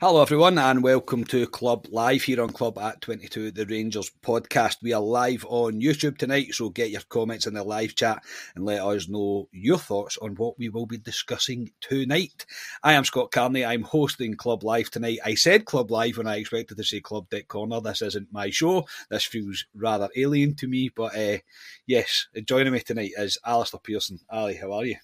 Hello, everyone, and welcome to Club Live here on Club at 22, the Rangers podcast. We are live on YouTube tonight, so get your comments in the live chat and let us know your thoughts on what we will be discussing tonight. I am Scott Carney. I'm hosting Club Live tonight. I said Club Live when I expected to say Club Dick Corner. This isn't my show. This feels rather alien to me, but uh, yes, joining me tonight is Alistair Pearson. Ali, how are you?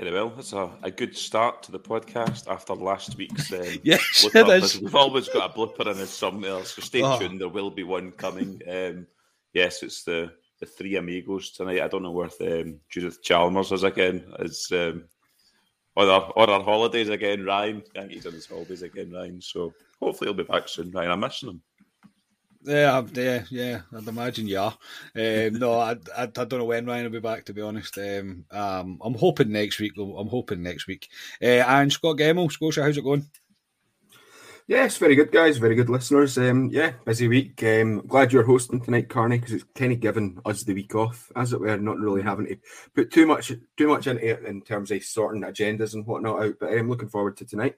Very well. It's a, a good start to the podcast after last week's. Um, yes, it is. We've always got a blooper in it somewhere, so stay oh. tuned. There will be one coming. Um, yes, it's the, the three amigos tonight. I don't know where um, Judith Chalmers is again. Is um, or our, or our holidays again. Ryan, I think he's on his holidays again. Ryan. So hopefully he'll be back soon. Ryan, I'm missing him. Yeah, yeah, yeah. I'd imagine you are. Um, no, I, I, I, don't know when Ryan will be back. To be honest, um, um, I'm hoping next week. I'm hoping next week. Uh, and Scott Gemmell, Scotia, how's it going? Yes, very good, guys. Very good listeners. Um, yeah, busy week. Um, glad you're hosting tonight, Carney, because it's kind of given us the week off, as it were, not really having to put too much too much into it in terms of sorting agendas and whatnot out. But I'm looking forward to tonight.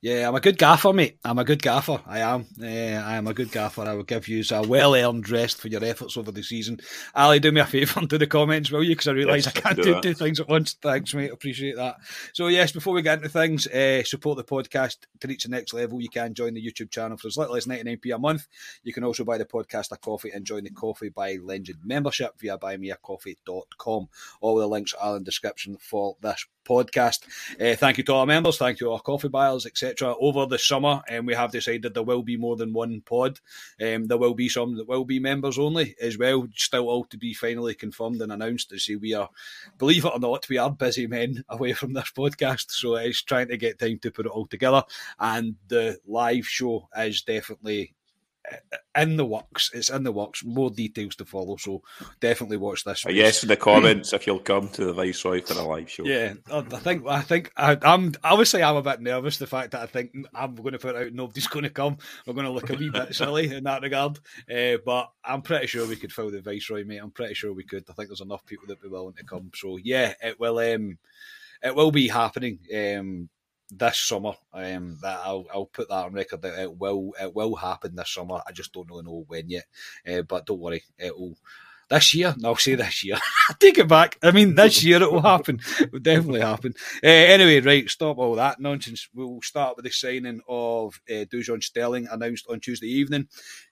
Yeah, I'm a good gaffer, mate. I'm a good gaffer. I am. Uh, I am a good gaffer. I will give you a well earned rest for your efforts over the season. Ali, do me a favour and do the comments, will you? Because I realise yes, I can't do, do two things at once. Thanks, mate. Appreciate that. So, yes, before we get into things, uh, support the podcast to reach the next level. You can join the YouTube channel for as little as 99p a month. You can also buy the podcast a coffee and join the Coffee by Legend membership via buymeacoffee.com. All the links are in the description for this podcast. Uh, thank you to our members. Thank you to our coffee buyers, etc. Over the summer, and um, we have decided there will be more than one pod. Um, there will be some that will be members only as well. Still all to be finally confirmed and announced. Say we are, believe it or not, we are busy men away from this podcast, so it's trying to get time to put it all together. And the live show is definitely in the works. It's in the works. More details to follow. So definitely watch this. A yes in the comments if you'll come to the Viceroy for a live show. Yeah, I think I think I, am Obviously, I'm a bit nervous. The fact that I think I'm going to put out nobody's going to come. We're going to look a wee bit silly in that regard. Uh, but I'm pretty sure we could fill the Viceroy, mate. I'm pretty sure we could. I think there's enough people that be willing to come. So yeah, it will. Um, it will be happening. Um, this summer. Um, that I'll I'll put that on record that it will it will happen this summer. I just don't really know when yet. Uh, but don't worry, it will. This year. No, I'll say this year. Take it back. I mean, this year it will happen. It will definitely happen. Uh, anyway, right, stop all that nonsense. We'll start with the signing of uh, Dujon Sterling announced on Tuesday evening.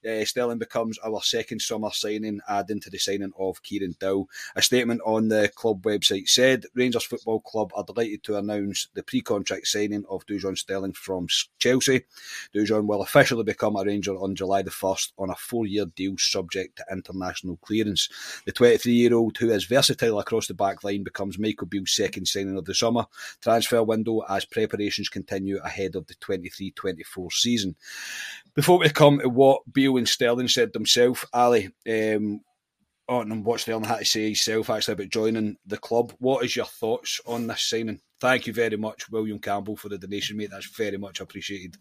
Uh, Sterling becomes our second summer signing, adding to the signing of Kieran Dowell. A statement on the club website said Rangers Football Club are delighted to announce the pre-contract signing of Dujon Sterling from Chelsea. Dujon will officially become a Ranger on July the 1st on a four-year deal subject to international clearance. The 23-year-old, who is versatile across the back line, becomes Michael Beale's second signing of the summer transfer window as preparations continue ahead of the 23-24 season. Before we come to what Beale and Sterling said themselves, Ali, um, oh, what Sterling had to say himself actually about joining the club. What is your thoughts on this signing? Thank you very much, William Campbell, for the donation, mate. That's very much appreciated.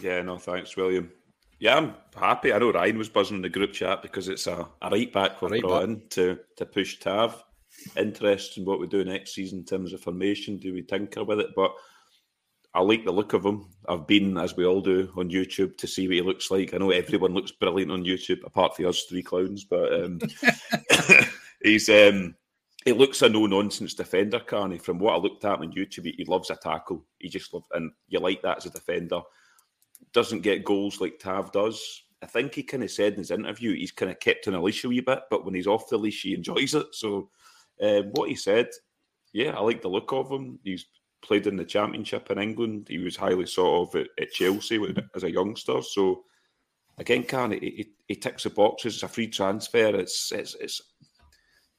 Yeah, no, thanks, William. Yeah, I'm happy. I know Ryan was buzzing in the group chat because it's a, a right back we've right brought back. in to, to push Tav. Interest in what we do next season in terms of formation. Do we tinker with it? But I like the look of him. I've been, as we all do, on YouTube to see what he looks like. I know everyone looks brilliant on YouTube, apart from us three clowns, but um, he's um, he looks a no nonsense defender, Carney. From what I looked at on YouTube, he, he loves a tackle. He just loves, and you like that as a defender. Doesn't get goals like Tav does. I think he kind of said in his interview he's kind of kept on a leash a wee bit, but when he's off the leash, he enjoys it. So, um, what he said, yeah, I like the look of him. He's played in the Championship in England. He was highly sought of at, at Chelsea as a youngster. So again, can he, he, ticks the boxes. It's a free transfer. It's it's it's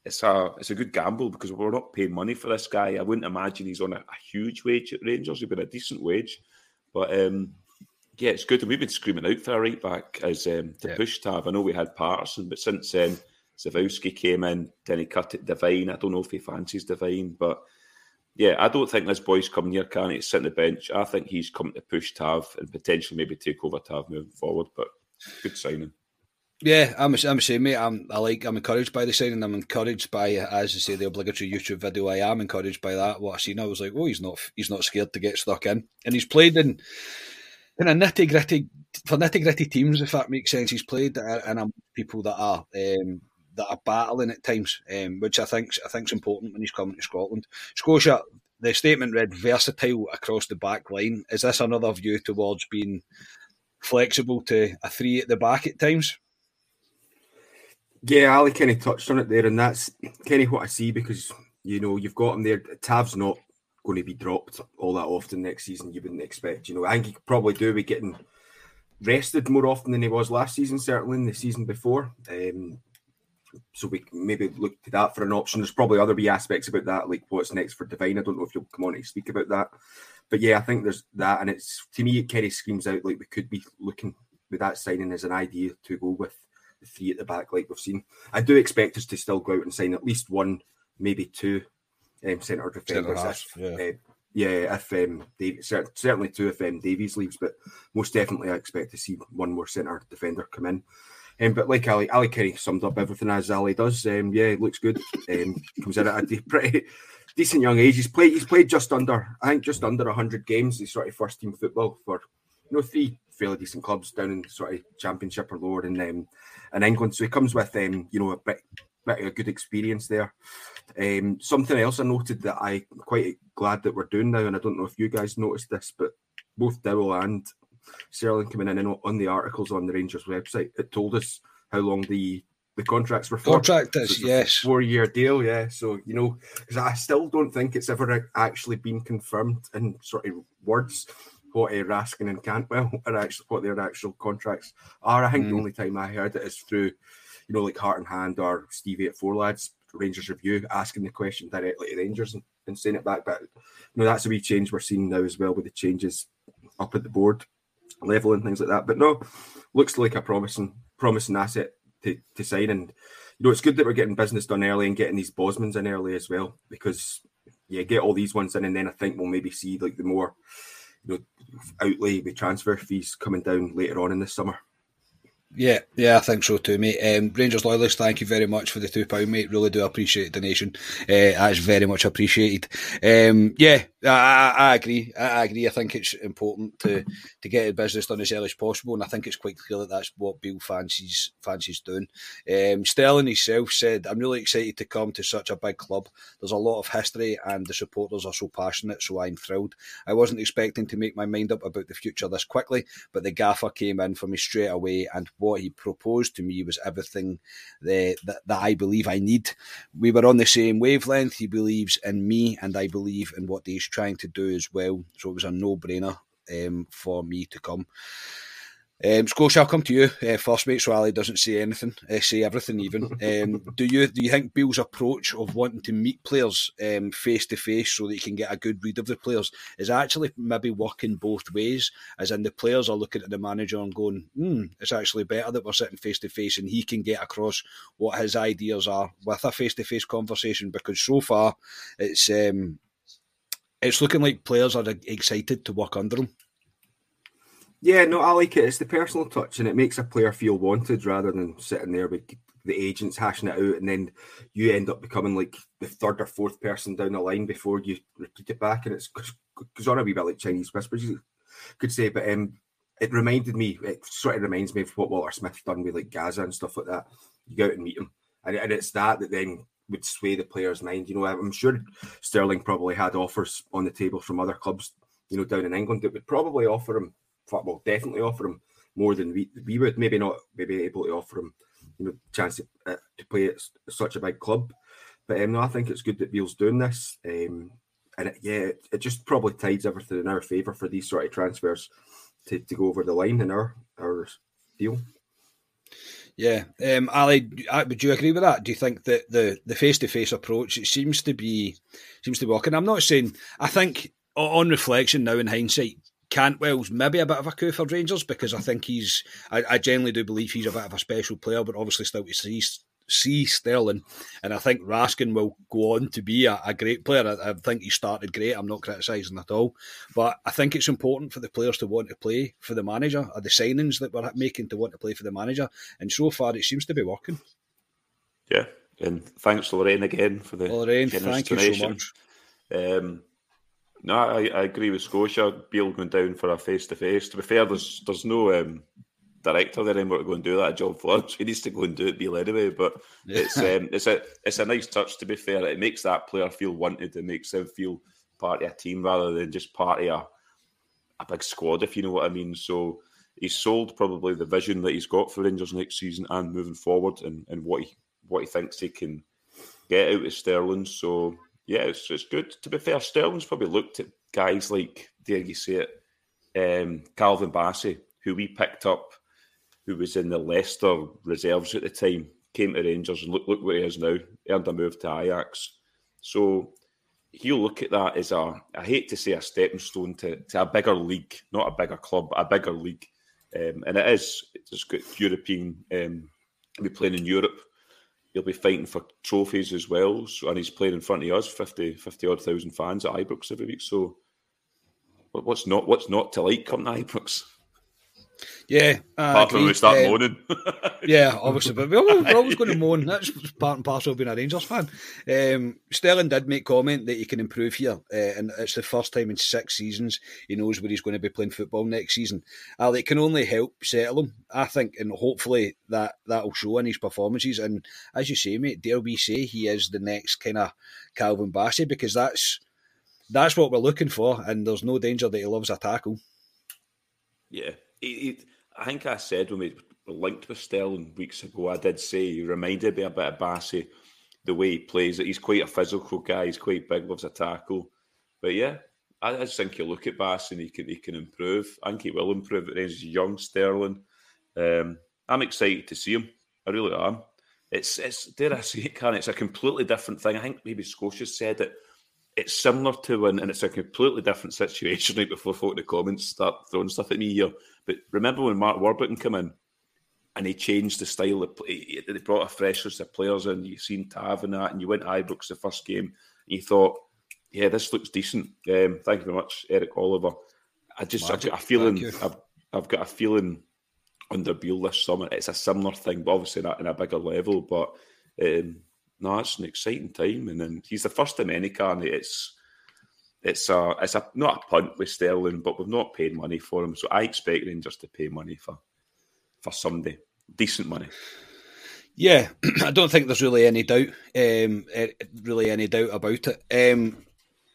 it's a it's a good gamble because we're not paying money for this guy. I wouldn't imagine he's on a, a huge wage at Rangers. He's been a decent wage, but um, yeah, it's good. And we've been screaming out for a right back as um, to yeah. push Tav. I know we had Patterson, but since then um, Zawalski came in, then he cut it Devine. I don't know if he fancies Devine, but yeah, I don't think this boy's coming here, can he? Sit on the bench. I think he's come to push Tav and potentially maybe take over Tav moving forward. But good signing. Yeah, I'm I'm same, mate. I'm I like I'm encouraged by the signing. I'm encouraged by, as I say, the obligatory YouTube video. I am encouraged by that. What I seen, I was like, oh, he's not he's not scared to get stuck in, and he's played in in a nitty gritty for nitty gritty teams, if that makes sense. He's played in a people that are um, that are battling at times, um, which I think I think's important when he's coming to Scotland. Scotia, the statement read versatile across the back line. Is this another view towards being flexible to a three at the back at times? Yeah, Ali kind of touched on it there, and that's kind of what I see because you know you've got him there. Tav's not going to be dropped all that often next season. You wouldn't expect. You know, I think he probably do be getting rested more often than he was last season. Certainly in the season before. Um, so we maybe look to that for an option. There's probably other wee aspects about that, like what's next for Devine. I don't know if you'll come on to speak about that, but yeah, I think there's that, and it's to me, it kind of screams out like we could be looking with that signing as an idea to go with the three at the back, like we've seen. I do expect us to still go out and sign at least one, maybe two um, centre defenders. If, yeah. Uh, yeah, if um, Dave, certainly two if um, Davies leaves, but most definitely I expect to see one more centre defender come in. Um, but like Ali, Ali Kenny summed up everything as Ali does. Um, yeah, looks good. Um, comes in at a pretty decent young age. He's played. He's played just under, I think, just under hundred games. He's sort of first team football for you know three fairly decent clubs down in sort of Championship or lower in um, in England. So he comes with um, you know a bit, bit of a good experience there. Um, something else I noted that I'm quite glad that we're doing now, and I don't know if you guys noticed this, but both Dowell and Sterling coming in and on the articles on the Rangers website, it told us how long the the contracts were for. Contract is so yes, four year deal. Yeah, so you know, because I still don't think it's ever actually been confirmed in sort of words what uh, Raskin and Cantwell are actually what their actual contracts are. I think mm. the only time I heard it is through, you know, like Heart and Hand or Stevie at Four Lads Rangers Review asking the question directly to Rangers and, and saying it back. But you know, that's a wee change we're seeing now as well with the changes up at the board level and things like that. But no, looks like a promising promising asset to, to sign. And you know, it's good that we're getting business done early and getting these Bosmans in early as well, because yeah, get all these ones in, and then I think we'll maybe see like the more you know outlay with transfer fees coming down later on in the summer. Yeah, yeah, I think so too, mate. Um, Rangers loyalists, thank you very much for the two pound, mate. Really do appreciate the donation. Uh, that's very much appreciated. Um, yeah, I, I agree. I agree. I think it's important to to get the business done as early as possible, and I think it's quite clear that that's what Beale fancies fancies doing. Um, Sterling himself said, "I'm really excited to come to such a big club. There's a lot of history, and the supporters are so passionate. So I'm thrilled. I wasn't expecting to make my mind up about the future this quickly, but the gaffer came in for me straight away, and what he proposed to me was everything that that, that I believe I need. We were on the same wavelength. He believes in me, and I believe in what he's trying to do as well. So it was a no brainer um, for me to come. Um, Scotia, I'll come to you uh, first, mate. So Ali doesn't say anything, uh, say everything. Even um, do you do you think Beale's approach of wanting to meet players face to face so that you can get a good read of the players is actually maybe working both ways? As in, the players are looking at the manager and going, "Hmm, it's actually better that we're sitting face to face, and he can get across what his ideas are with a face to face conversation." Because so far, it's um, it's looking like players are excited to work under him. Yeah, no, I like it. It's the personal touch, and it makes a player feel wanted rather than sitting there with the agents hashing it out, and then you end up becoming like the third or fourth person down the line before you repeat it back, and it's goes on a wee bit like Chinese whispers, you could say. But um, it reminded me, it sort of reminds me of what Walter Smith done with like Gazza and stuff like that. You go out and meet him, and, and it's that that then would sway the player's mind. You know, I'm sure Sterling probably had offers on the table from other clubs, you know, down in England that would probably offer him well, definitely offer him more than we, we would. Maybe not, maybe able to offer him, you know, chance to, uh, to play at such a big club. But um, no, I think it's good that Beale's doing this. Um, and it, yeah, it, it, just probably tides everything in our favour for these sort of transfers to, to go over the line in our our deal. Yeah, um, Ali, uh, would you agree with that? Do you think that the the face to face approach it seems to be seems to work? And I'm not saying I think on reflection now in hindsight, Cantwell's maybe a bit of a coup for Rangers because I think he's, I, I generally do believe he's a bit of a special player, but obviously still to see, see Sterling. And I think Raskin will go on to be a, a great player. I, I, think he started great. I'm not criticising at all. But I think it's important for the players to want to play for the manager, or the signings that we're making to want to play for the manager. And so far, it seems to be working. Yeah. And thanks, Lorraine, again for the Lorraine, thank you so much. Um, no, I, I agree with Scotia. Beale going down for a face to face. To be fair, there's there's no um, director there anymore to go and do that job for us. He needs to go and do it Beale anyway. But it's um, it's a it's a nice touch. To be fair, it makes that player feel wanted. It makes him feel part of a team rather than just part of a, a big squad, if you know what I mean. So he's sold probably the vision that he's got for Rangers next season and moving forward, and, and what he what he thinks he can get out of Sterling. So yeah, it's, it's good. To be fair, Sterling's probably looked at guys like, dare you say it, um, Calvin Bassey, who we picked up, who was in the Leicester reserves at the time, came to Rangers and look, look where he is now, earned a move to Ajax. So he'll look at that as a, I hate to say a stepping stone to, to a bigger league, not a bigger club, but a bigger league. Um, and it is, it's got European, um, be playing in Europe he'll be fighting for trophies as well. So, and he's playing in front of us, 50, 50 odd thousand fans at Ibrox every week. So, what's not what's not to like coming to Ibrox? Yeah, uh, apart from we start uh, moaning. yeah, obviously, but we're, we're always going to moan. That's part and parcel of being a Rangers fan. Um, Sterling did make comment that he can improve here, uh, and it's the first time in six seasons he knows where he's going to be playing football next season. Uh, it can only help settle him, I think, and hopefully that that'll show in his performances. And as you say, mate, dare we say he is the next kind of Calvin Bassey because that's that's what we're looking for, and there's no danger that he loves a tackle. Yeah, he, I think I said when we linked with Sterling weeks ago, I did say he reminded me a bit of Bassey, the way he plays. He's quite a physical guy. He's quite big, loves a tackle. But yeah, I, just think you look at Bassey and he can he can improve. I think he will improve. He's young Sterling. Um, I'm excited to see him. I really am. It's it's dare I say it, can it's a completely different thing. I think maybe Scotia said it it's similar to when, and it's a completely different situation right before folk in the comments start throwing stuff at me here. But remember when Mark Warburton came in and he changed the style, of play, they brought a fresh list of players in. You seen Tav and that, and you went to Ibrox the first game, and you thought, yeah, this looks decent. Um, thank you very much, Eric Oliver. I just, Magic. I've got a feeling, I've, I've got a feeling under Beale this summer, it's a similar thing, but obviously not in a bigger level. But um, no, it's an exciting time, and then he's the first American. It's it's a it's a not a punt with Sterling, but we've not paid money for him. So I expect Rangers to pay money for for somebody decent money. Yeah, I don't think there's really any doubt, um, eh, really any doubt about it. Um,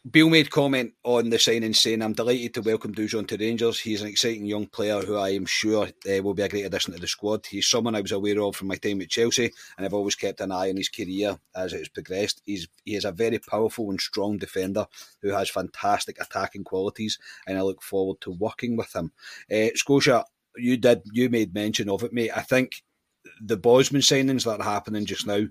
Beale made comment on the signing saying, I'm delighted to welcome Dujon to Rangers. He's an exciting young player who I am sure uh, will be a great addition to the squad. He's someone I was aware of from my time at Chelsea, and I've always kept an eye on his career as it has progressed. He's, he is a very powerful and strong defender who has fantastic attacking qualities, and I look forward to working with him. Uh, Scotia, you did, you made mention of it, mate. I think the Bosman signings that are happening just now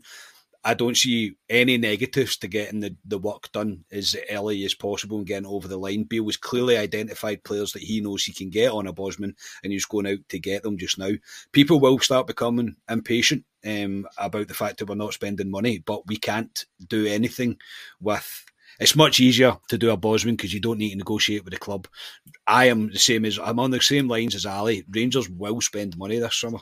I don't see any negatives to getting the, the work done as early as possible and getting over the line. Beale was clearly identified players that he knows he can get on a Bosman and he's going out to get them just now. People will start becoming impatient um, about the fact that we're not spending money, but we can't do anything with it's much easier to do a Bosman because you don't need to negotiate with the club. I am the same as I'm on the same lines as Ali. Rangers will spend money this summer.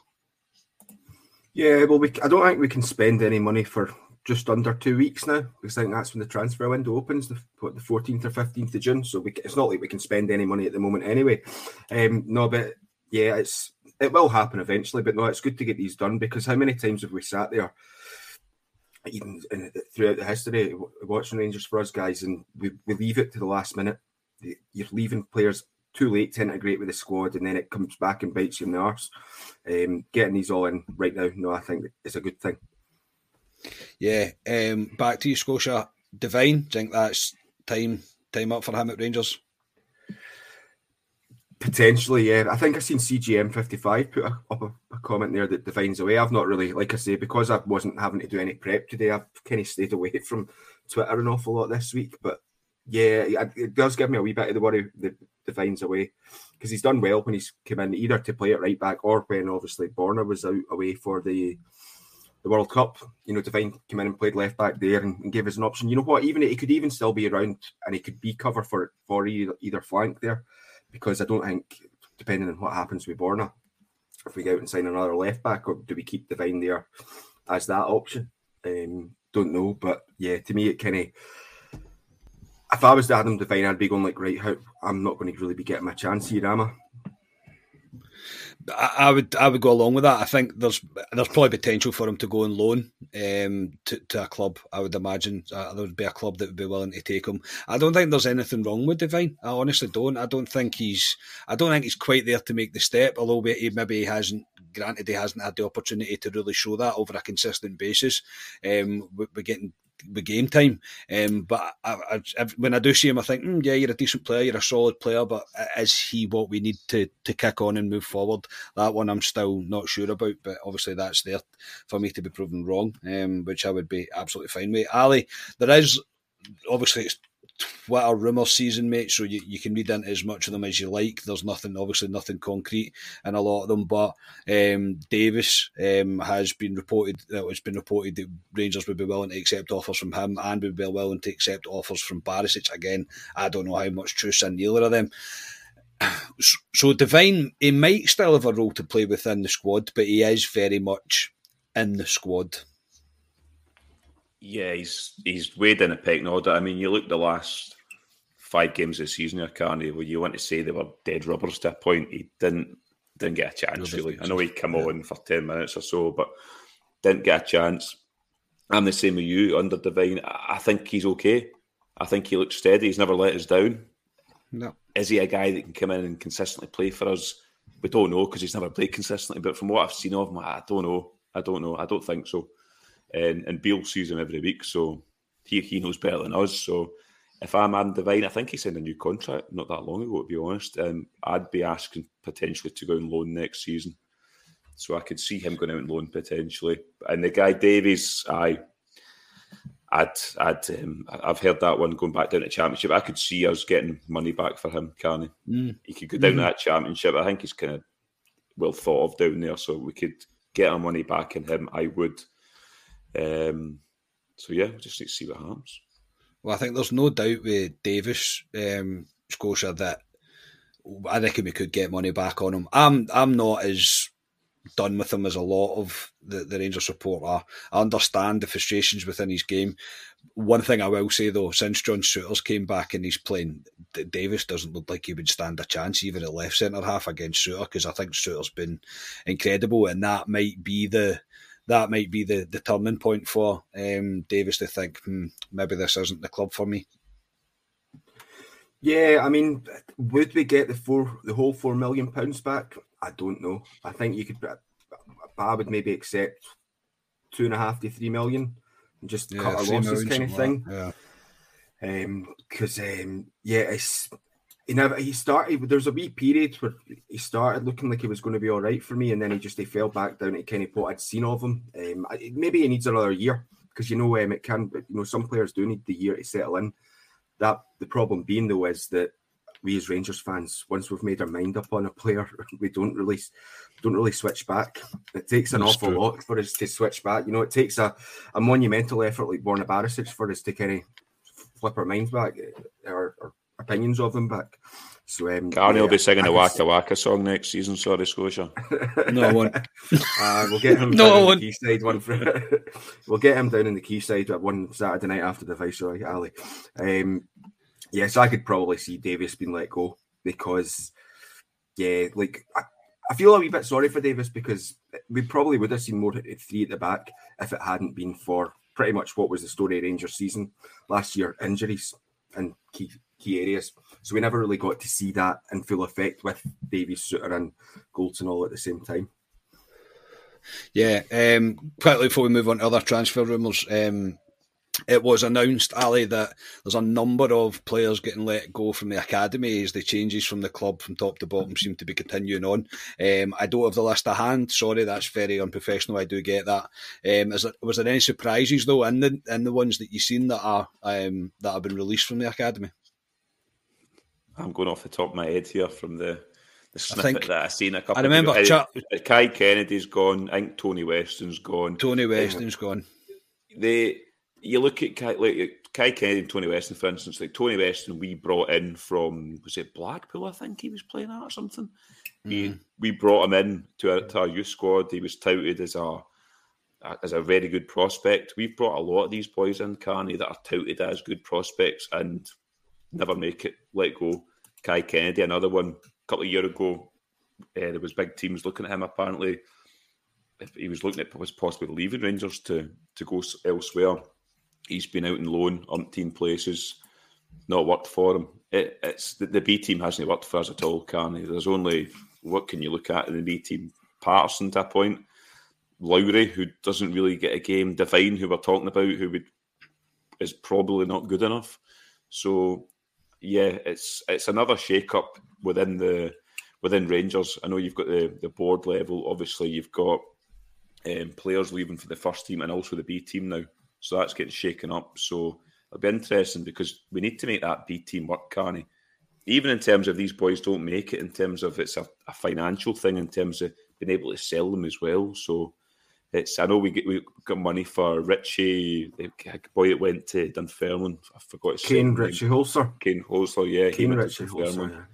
Yeah, well, we, I don't think we can spend any money for just under two weeks now because I think that's when the transfer window opens, the, what, the 14th or 15th of June. So we, it's not like we can spend any money at the moment anyway. Um, no, but yeah, it's it will happen eventually. But no, it's good to get these done because how many times have we sat there, even in, throughout the history, watching Rangers for us guys, and we, we leave it to the last minute. You're leaving players too late to integrate with the squad, and then it comes back and bites you in the arse. Um, getting these all in right now, no, I think it's a good thing. Yeah, um, back to you, Scotia. Devine, think that's time time up for him at Rangers? Potentially, yeah. I think I've seen CGM fifty five put a, up a, a, comment there that Devine's away. I've not really, like I say, because I wasn't having to do any prep today. I've kind of stayed away from Twitter an awful lot this week, but yeah, it does give me a wee bit of the worry that Devine's away because he's done well when he's come in either to play it right back or when obviously Borna was out away for the the World Cup. You know, Devine came in and played left back there and, and, gave us an option. You know what? Even he could even still be around and he could be cover for for either, either flank there because I don't think depending on what happens with Borna, if we go out and sign another left back or do we keep Devine there as that option? Um, don't know, but yeah, to me it kind of if I was Adam Devine, I'd be going like, right, how I'm not going to really be getting my chance here, am I? I, would I would go along with that. I think there's there's probably potential for him to go on loan um, to, to a club. I would imagine uh, there would be a club that would be willing to take him. I don't think there's anything wrong with Devine. I honestly don't. I don't think he's I don't think he's quite there to make the step. Although he, maybe he hasn't granted he hasn't had the opportunity to really show that over a consistent basis. Um, we're getting the game time. Um, but I, I, I, when I do see him, I think, mm, yeah, you're a decent player, you're a solid player, but is he what we need to to kick on and move forward? That one I'm still not sure about, but obviously that's there for me to be proven wrong, um, which I would be absolutely fine with. Ali, there is obviously it's Twitter rumour season, mate. So you, you can read into as much of them as you like. There's nothing, obviously, nothing concrete in a lot of them. But um, Davies um, has been reported. It's been reported that Rangers would be willing to accept offers from him, and would be willing to accept offers from Barisic. Again, I don't know how much truth in either of them. So Devine, he might still have a role to play within the squad, but he is very much in the squad. Yeah, he's he's way down a pecking order. I mean, you look the last five games of the season here, Carney, where you want to say they were dead rubbers to a point. He didn't didn't get a chance really. I know he'd come yeah. on for ten minutes or so, but didn't get a chance. I'm the same with you under Devine. I think he's okay. I think he looks steady. He's never let us down. No. Is he a guy that can come in and consistently play for us? We don't know because he's never played consistently. But from what I've seen of him, I don't know. I don't know. I don't think so and and Beale sees him every week, so he he knows better than us. So if I'm Adam Devine, I think he signed a new contract not that long ago, to be honest. Um, I'd be asking potentially to go on loan next season. So I could see him going out on loan potentially. And the guy Davies, I, I'd, I'd, um, I've heard that one going back down to championship. I could see us getting money back for him, Carney. Mm. He could go down mm. to that championship. I think he's kind of well thought of down there, so we could get our money back in him. I would. Um, so yeah, we'll just need to see what happens. Well, I think there's no doubt with Davies, um, Scotia, that I reckon we could get money back on him. I'm I'm not as done with him as a lot of the, the Rangers support are. I understand the frustrations within his game. One thing I will say though, since John Souttar's came back and he's playing, Davies doesn't look like he would stand a chance even at left centre half against Souttar because I think Souttar's been incredible and that might be the that might be the, the turning point for um, Davies to think hmm, maybe this isn't the club for me. Yeah, I mean, would we get the four, the whole four million pounds back? I don't know. I think you could. I would maybe accept two and a half to three million, and just yeah, cut our losses, kind of thing. Yeah. Um, because um, yeah, it's he never he started. There's a wee period where he started looking like he was going to be all right for me, and then he just he fell back down to kind of what I'd seen of him. Um, maybe he needs another year because you know um, it can. You know, some players do need the year to settle in. That the problem being though is that we as Rangers fans, once we've made our mind up on a player, we don't really don't really switch back. It takes an That's awful true. lot for us to switch back. You know, it takes a, a monumental effort like Borna Barisic for us to kind of flip our minds back, our, our opinions of them back. So um, Carney yeah, will be singing a Waka Waka song next season. Sorry, Scotia. no, I won't. Uh, we'll get him. no, I won't. Quayside one for, we'll get him down in the Quayside at one Saturday night after the Viceroy Alley. Um, yes, I could probably see Davies being let go because, yeah, like I, I feel a wee bit sorry for Davies because we probably would have seen more three at the back if it hadn't been for pretty much what was the story Rangers season last year injuries and key key areas. So we never really got to see that in full effect with Davies, Souttar, and Goldson all at the same time. Yeah, um, quickly before we move on to other transfer rumours, um, it was announced, Ali, that there's a number of players getting let go from the academy as the changes from the club from top to bottom seem to be continuing on. Um, I don't have the list to hand. Sorry, that's very unprofessional. I do get that. Um, there, was there any surprises though in the in the ones that you've seen that are um, that have been released from the academy? I'm going off the top of my head here from the the snippet I think, that I've seen a couple. I remember of Ch- Kai Kennedy's gone. I think Tony Weston's gone. Tony Weston's um, gone. They you look at Kai, like Kai Kennedy and Tony Weston, for instance. Like Tony Weston, we brought in from was it Blackpool? I think he was playing at or something. Mm. We we brought him in to our, to our youth squad. He was touted as a as a very good prospect. We've brought a lot of these boys in, Carney, that are touted as good prospects and never make it. Let go. Kai Kennedy, another one, a couple of years ago, uh, there was big teams looking at him. Apparently, if he was looking at was possibly leaving Rangers to to go elsewhere. He's been out in loan, umpteen places, not worked for him. It, it's the, the, B team hasn't worked for us at all, can he? There's only what can you look at in the B team? Patterson to a point, Lowry, who doesn't really get a game, Devine, who we're talking about, who would is probably not good enough. So yeah, it's it's another shake up within the within Rangers. I know you've got the the board level. Obviously, you've got um, players leaving for the first team and also the B team now. So that's getting shaken up. So it'll be interesting because we need to make that B team work, Carney. Even in terms of these boys don't make it, in terms of it's a, a financial thing, in terms of being able to sell them as well. So it's I know we get we got money for Ritchie, the boy that went to Dunfermline. I forgot his Kane Ritchie Hosler. Kane Hosler, yeah. Kane Ritchie Hosler.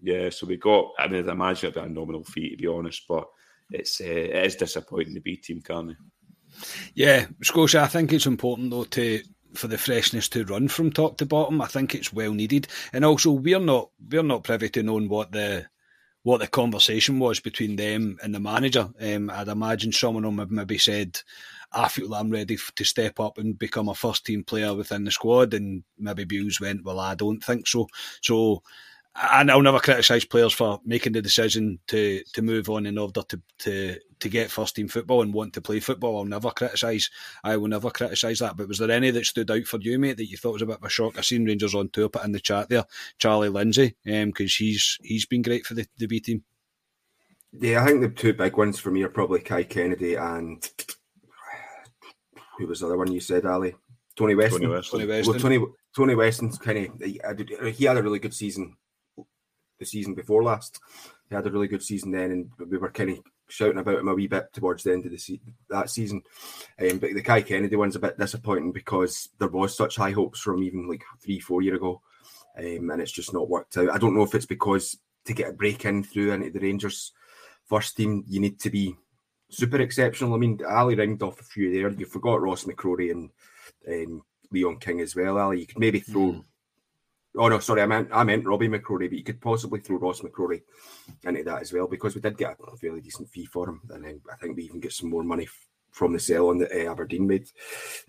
Yeah. yeah. so we got. I mean, I imagine it'd be a nominal fee to be honest, but it's uh, it is disappointing the B team, can it? Yeah, Scotia. I think it's important though to for the freshness to run from top to bottom. I think it's well needed, and also we're not we're not privy to knowing what the what the conversation was between them and the manager. Um, I'd imagine someone of them maybe said, I feel I'm ready to step up and become a first team player within the squad. And maybe Bews went, Well, I don't think so. So and I'll never criticise players for making the decision to to move on in order to to to get first team football and want to play football. I'll never criticise. I will never criticise that. But was there any that stood out for you, mate, that you thought was a bit of a shock? I've seen Rangers on tour put in the chat there, Charlie Lindsay, because um, he's he's been great for the, the B team. Yeah, I think the two big ones for me are probably Kai Kennedy and who was the other one you said, Ali? Tony Weston. Tony Weston. Tony Weston. Well, Tony, Tony Weston's kind of he, he had a really good season the season before last. He had a really good season then, and we were kind of shouting about him a wee bit towards the end of the se- that season. Um, but the Kai Kennedy one's a bit disappointing because there was such high hopes from even like three, four year ago, um, and it's just not worked out. I don't know if it's because to get a break in through into the Rangers first team, you need to be super exceptional. I mean, Ali ringed off a few there. You forgot Ross McCrorie and um, Leon King as well, Ali. You could maybe throw. Mm. Oh no, sorry, I meant I meant Robbie McCrorie, but you could possibly throw Ross McCrorie into that as well because we did get a fairly decent fee for him, and then I think we even get some more money f- from the sale on that uh, Aberdeen made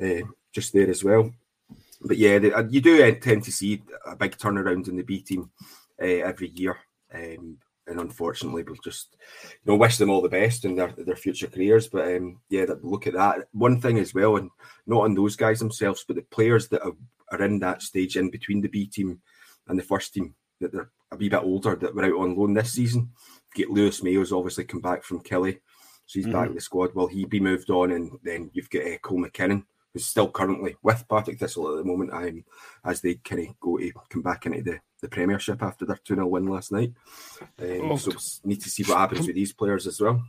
uh, just there as well. But yeah, the, uh, you do tend to see a big turnaround in the B team every year. Um, and unfortunately, we'll just you know wish them all the best in their their future careers. But um, yeah, that, look at that. One thing as well, and not on those guys themselves, but the players that are, are in that stage in between the B team and the first team that they're a wee bit older that were out on loan this season. Get Lewis Mayo's obviously come back from Killie, so he's mm-hmm. back in the squad. Will he be moved on? And then you've got uh, Cole McKinnon, who's still currently with Partick Thistle at the moment, um, as they kind of go to come back into the the Premiership after their 2 0 win last night. Um, oh, so need to see what happens with these players as well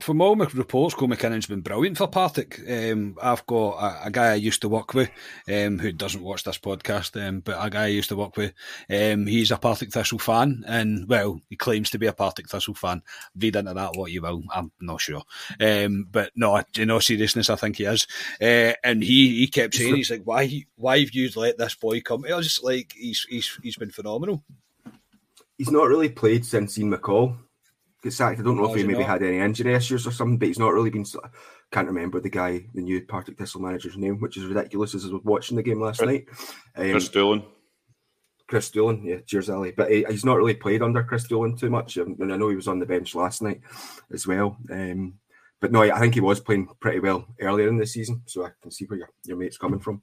from all my reports, Cole McKinnon's been brilliant for Partick. Um, I've got a, a, guy I used to work with um, who doesn't watch this podcast, um, but a guy I used to work with. Um, he's a Partick Thistle fan, and well, he claims to be a Partick Thistle fan. Read into that what you will. I'm not sure, um, but no, in all seriousness, I think he is. Uh, and he he kept saying, he's like, why why have you let this boy come? I was just like, he's he's he's been phenomenal. He's not really played since Ian McCall sacked. I don't know if he maybe not. had any injury issues or something, but he's not really been. Can't remember the guy, the new Partick Thistle manager's name, which is ridiculous as I was watching the game last Chris, night. Um, Chris Doolan. Chris Doolan, yeah, cheers, Ali. But he, he's not really played under Chris Doolan too much, um, and I know he was on the bench last night as well. Um, but no, I think he was playing pretty well earlier in the season, so I can see where your, your mate's coming from.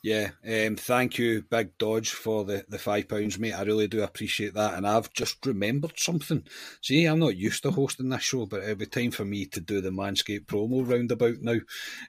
Yeah, um, thank you, Big Dodge, for the, the five pounds, mate. I really do appreciate that. And I've just remembered something. See, I'm not used to hosting this show, but it'll be time for me to do the Manscaped promo roundabout now.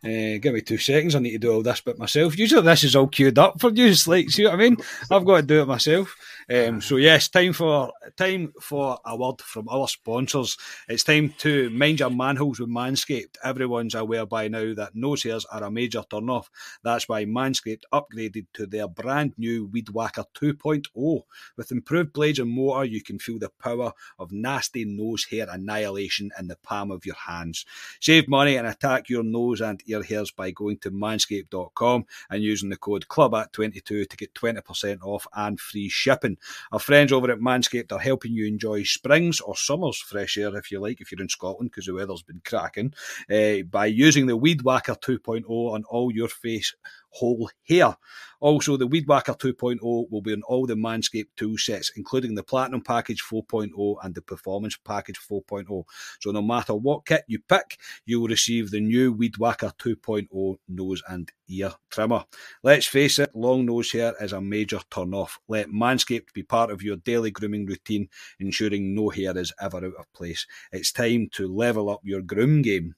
Uh, give me two seconds. I need to do all this bit myself. Usually, this is all queued up for you. Like, see what I mean? I've got to do it myself. Um, so yes, time for time for a word from our sponsors. It's time to mind your manholes with Manscaped. Everyone's aware by now that nose hairs are a major turnoff. That's why Manscaped upgraded to their brand new Weed Whacker 2.0. With improved blades and motor, you can feel the power of nasty nose hair annihilation in the palm of your hands. Save money and attack your nose and ear hairs by going to manscaped.com and using the code club at 22 to get 20% off and free shipping. Our friends over at Manscaped are helping you enjoy springs or summers fresh air, if you like, if you're in Scotland, because the weather's been cracking, uh, by using the Weed Whacker 2.0 on all your face whole hair. Also, the Weed Whacker 2.0 will be on all the Manscaped tool sets, including the Platinum Package 4.0 and the Performance Package 4.0. So, no matter what kit you pick, you will receive the new Weed Whacker 2.0 nose and ear trimmer. Let's face it, long nose hair is a major turn off. Let Manscaped be part of your daily grooming routine, ensuring no hair is ever out of place. It's time to level up your groom game.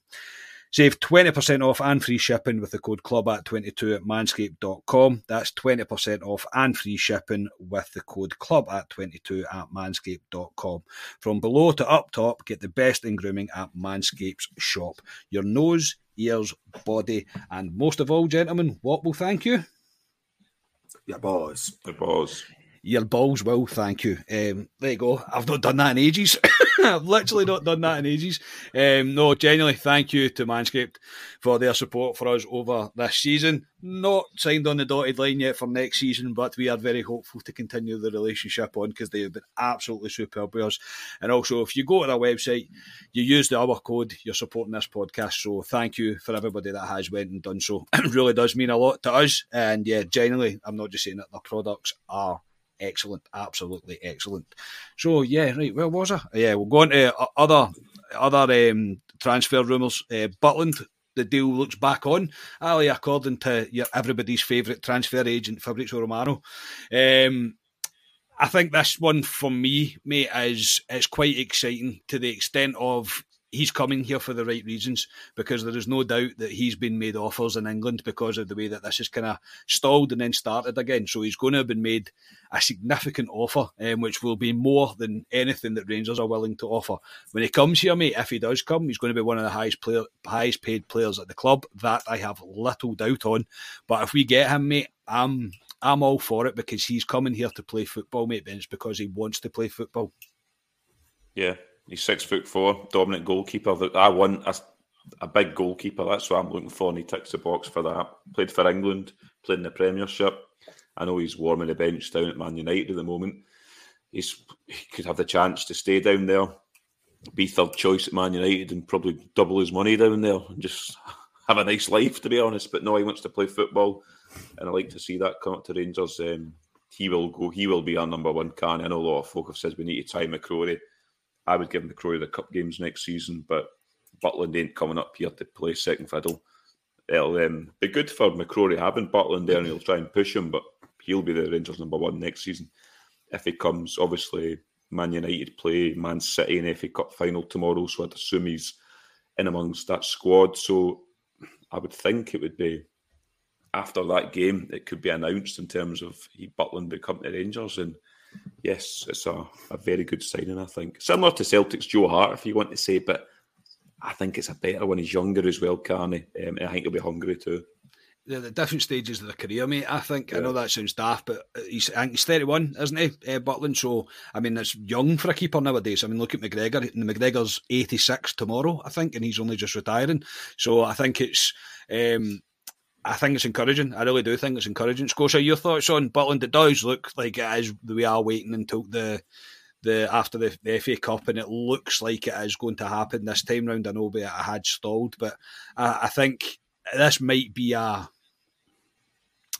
Save 20% off and free shipping with the code club at 22 at manscaped.com. That's 20% off and free shipping with the code club at 22 at manscaped.com. From below to up top, get the best in grooming at Manscaped's shop. Your nose, ears, body, and most of all, gentlemen, what will thank you? Your balls. The balls. Your balls will thank you. Um, there you go. I've not done that in ages. I've literally not done that in ages. Um, no, genuinely, thank you to Manscaped for their support for us over this season. Not signed on the dotted line yet for next season, but we are very hopeful to continue the relationship on because they have been absolutely superb with us. And also, if you go to their website, you use the our code, you're supporting this podcast. So thank you for everybody that has went and done so. it really does mean a lot to us. And yeah, genuinely, I'm not just saying that the products are excellent, absolutely excellent. So yeah, right. Where was I? Yeah, we'll go on to other other um, transfer rumours. Uh, Butland, the deal looks back on. Ali, according to your everybody's favourite transfer agent, Fabrizio Romano. Um, I think this one for me, mate, is is quite exciting to the extent of he's coming here for the right reasons because there is no doubt that he's been made offers in England because of the way that this is kind of stalled and then started again. So he's going to have been made a significant offer, um, which will be more than anything that Rangers are willing to offer. When he comes here, mate, if he does come, he's going to be one of the highest player, highest paid players at the club. That I have little doubt on. But if we get him, mate, I'm I'm all for it because he's coming here to play football, mate. And it's because he wants to play football. Yeah, He's six foot four, dominant goalkeeper. I want a, a big goalkeeper. That's what I'm looking for, and he ticks the box for that. Played for England, played in the Premiership. I know he's warming the bench down at Man United at the moment. He's he could have the chance to stay down there, be third choice at Man United, and probably double his money down there, and just have a nice life. To be honest, but no, he wants to play football, and I like to see that come up to Rangers. Um, he will go. He will be our number one can. I know a lot of folk have said we need to tie McCrorie. I would give McCrorie the cup games next season, but Butland ain't coming up here to play second fiddle. It'll um, be good for McCrorie having Butland there, and he'll try and push him, but he'll be the Rangers number one next season if he comes. Obviously, Man United play Man City in FA Cup final tomorrow, so I'd assume he's in amongst that squad. So I would think it would be after that game, it could be announced in terms of he Butland becoming the Rangers. And yes, it's a, a very good signing, I think. Similar to Celtic's Joe Hart, if you want to say, but I think it's a better when he's younger as well, Carney. Um, I think he'll be hungry too. The, the, different stages of the career, mate. I think yeah. I know that sounds daft, but he's I think he's thirty one, isn't he, uh, Butland? So I mean, it's young for a keeper nowadays. I mean, look at McGregor. McGregor's eighty six tomorrow, I think, and he's only just retiring. So I think it's um, I think it's encouraging. I really do think it's encouraging. Scotia, your thoughts on Butland? It does look like it is. We are waiting until the the after the, the FA Cup, and it looks like it is going to happen this time round. I know it had stalled, but I, I think this might be a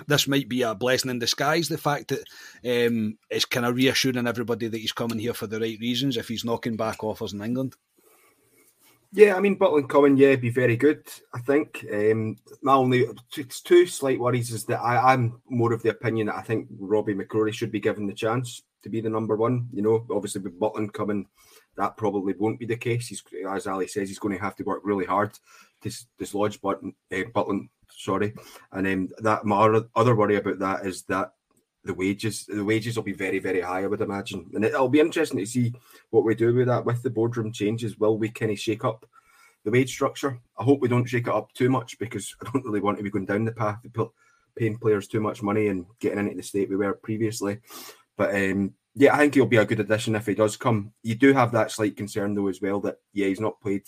this might be a blessing in disguise. The fact that um, it's kind of reassuring everybody that he's coming here for the right reasons. If he's knocking back offers in England. Yeah, I mean Butland coming, yeah, be very good. I think um, my only two slight worries is that I, am more of the opinion that I think Robbie McCrorie should be given the chance to be the number one. You know, obviously with Butland coming, that probably won't be the case. He's, as Ali says, he's going to have to work really hard to dislodge Button, uh, Butland. Sorry, and um, that my other worry about that is that the wages the wages will be very very high i would imagine. And it'll be interesting to see what we do with that with the boardroom changes. Will we kind of shake up the wage structure? I hope we don't shake it up too much because i don't really want to be going down the path of paying players too much money and getting into the state we were previously. But um, yeah i think he'll be a good addition if he does come. You do have that slight concern though as well that yeah he's not played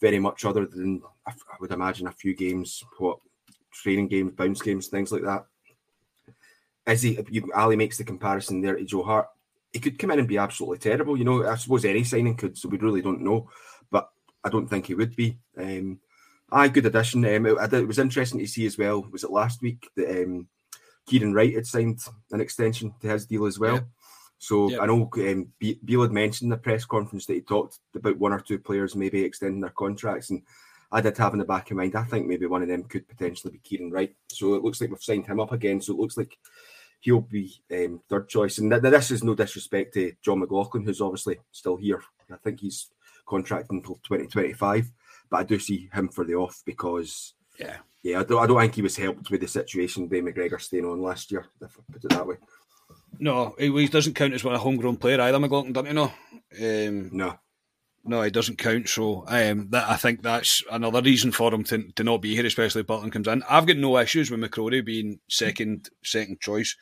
very much other than i would imagine a few games what training games bounce games things like that is he? You, Ali makes the comparison there to Joe Hart. He could come in and be absolutely terrible. You know, I suppose any signing could, so we really don't know. But I don't think he would be. Um, aye, good addition. Um, it, it, was interesting to see as well. Was it last week that um, Kieran Wright had signed an extension to his deal as well? Yeah. So I know um, Beale had mentioned in the press conference that he talked about one or two players maybe extending their contracts, and I did have in the back of mind. I think maybe one of them could potentially be Kieran Wright. So it looks like we've signed him up again. So it looks like he'll be um, third choice. And th- this is no disrespect to John McLaughlin, who's obviously still here. I think he's contracted until 2025, but I do see him for the off because, yeah, yeah, I don't, I don't think he was helped with the situation with McGregor staying on last year, if I put it that way. No, he, doesn't count as one a homegrown player either, McLaughlin, don't you know? Um, no. No, it doesn't count. So um, that I think that's another reason for him to, to not be here, especially if Butland comes in. I've got no issues with McCrorie being second second choice.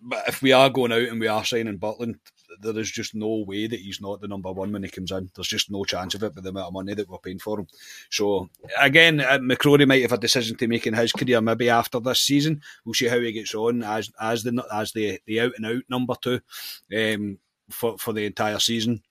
But if we are going out and we are signing Butland, there is just no way that he's not the number one when he comes in. There's just no chance of it with the amount of money that we're paying for him. So again, uh, McCrorie might have a decision to make in his career maybe after this season. We'll see how he gets on as as the as the the out and out number two um, for for the entire season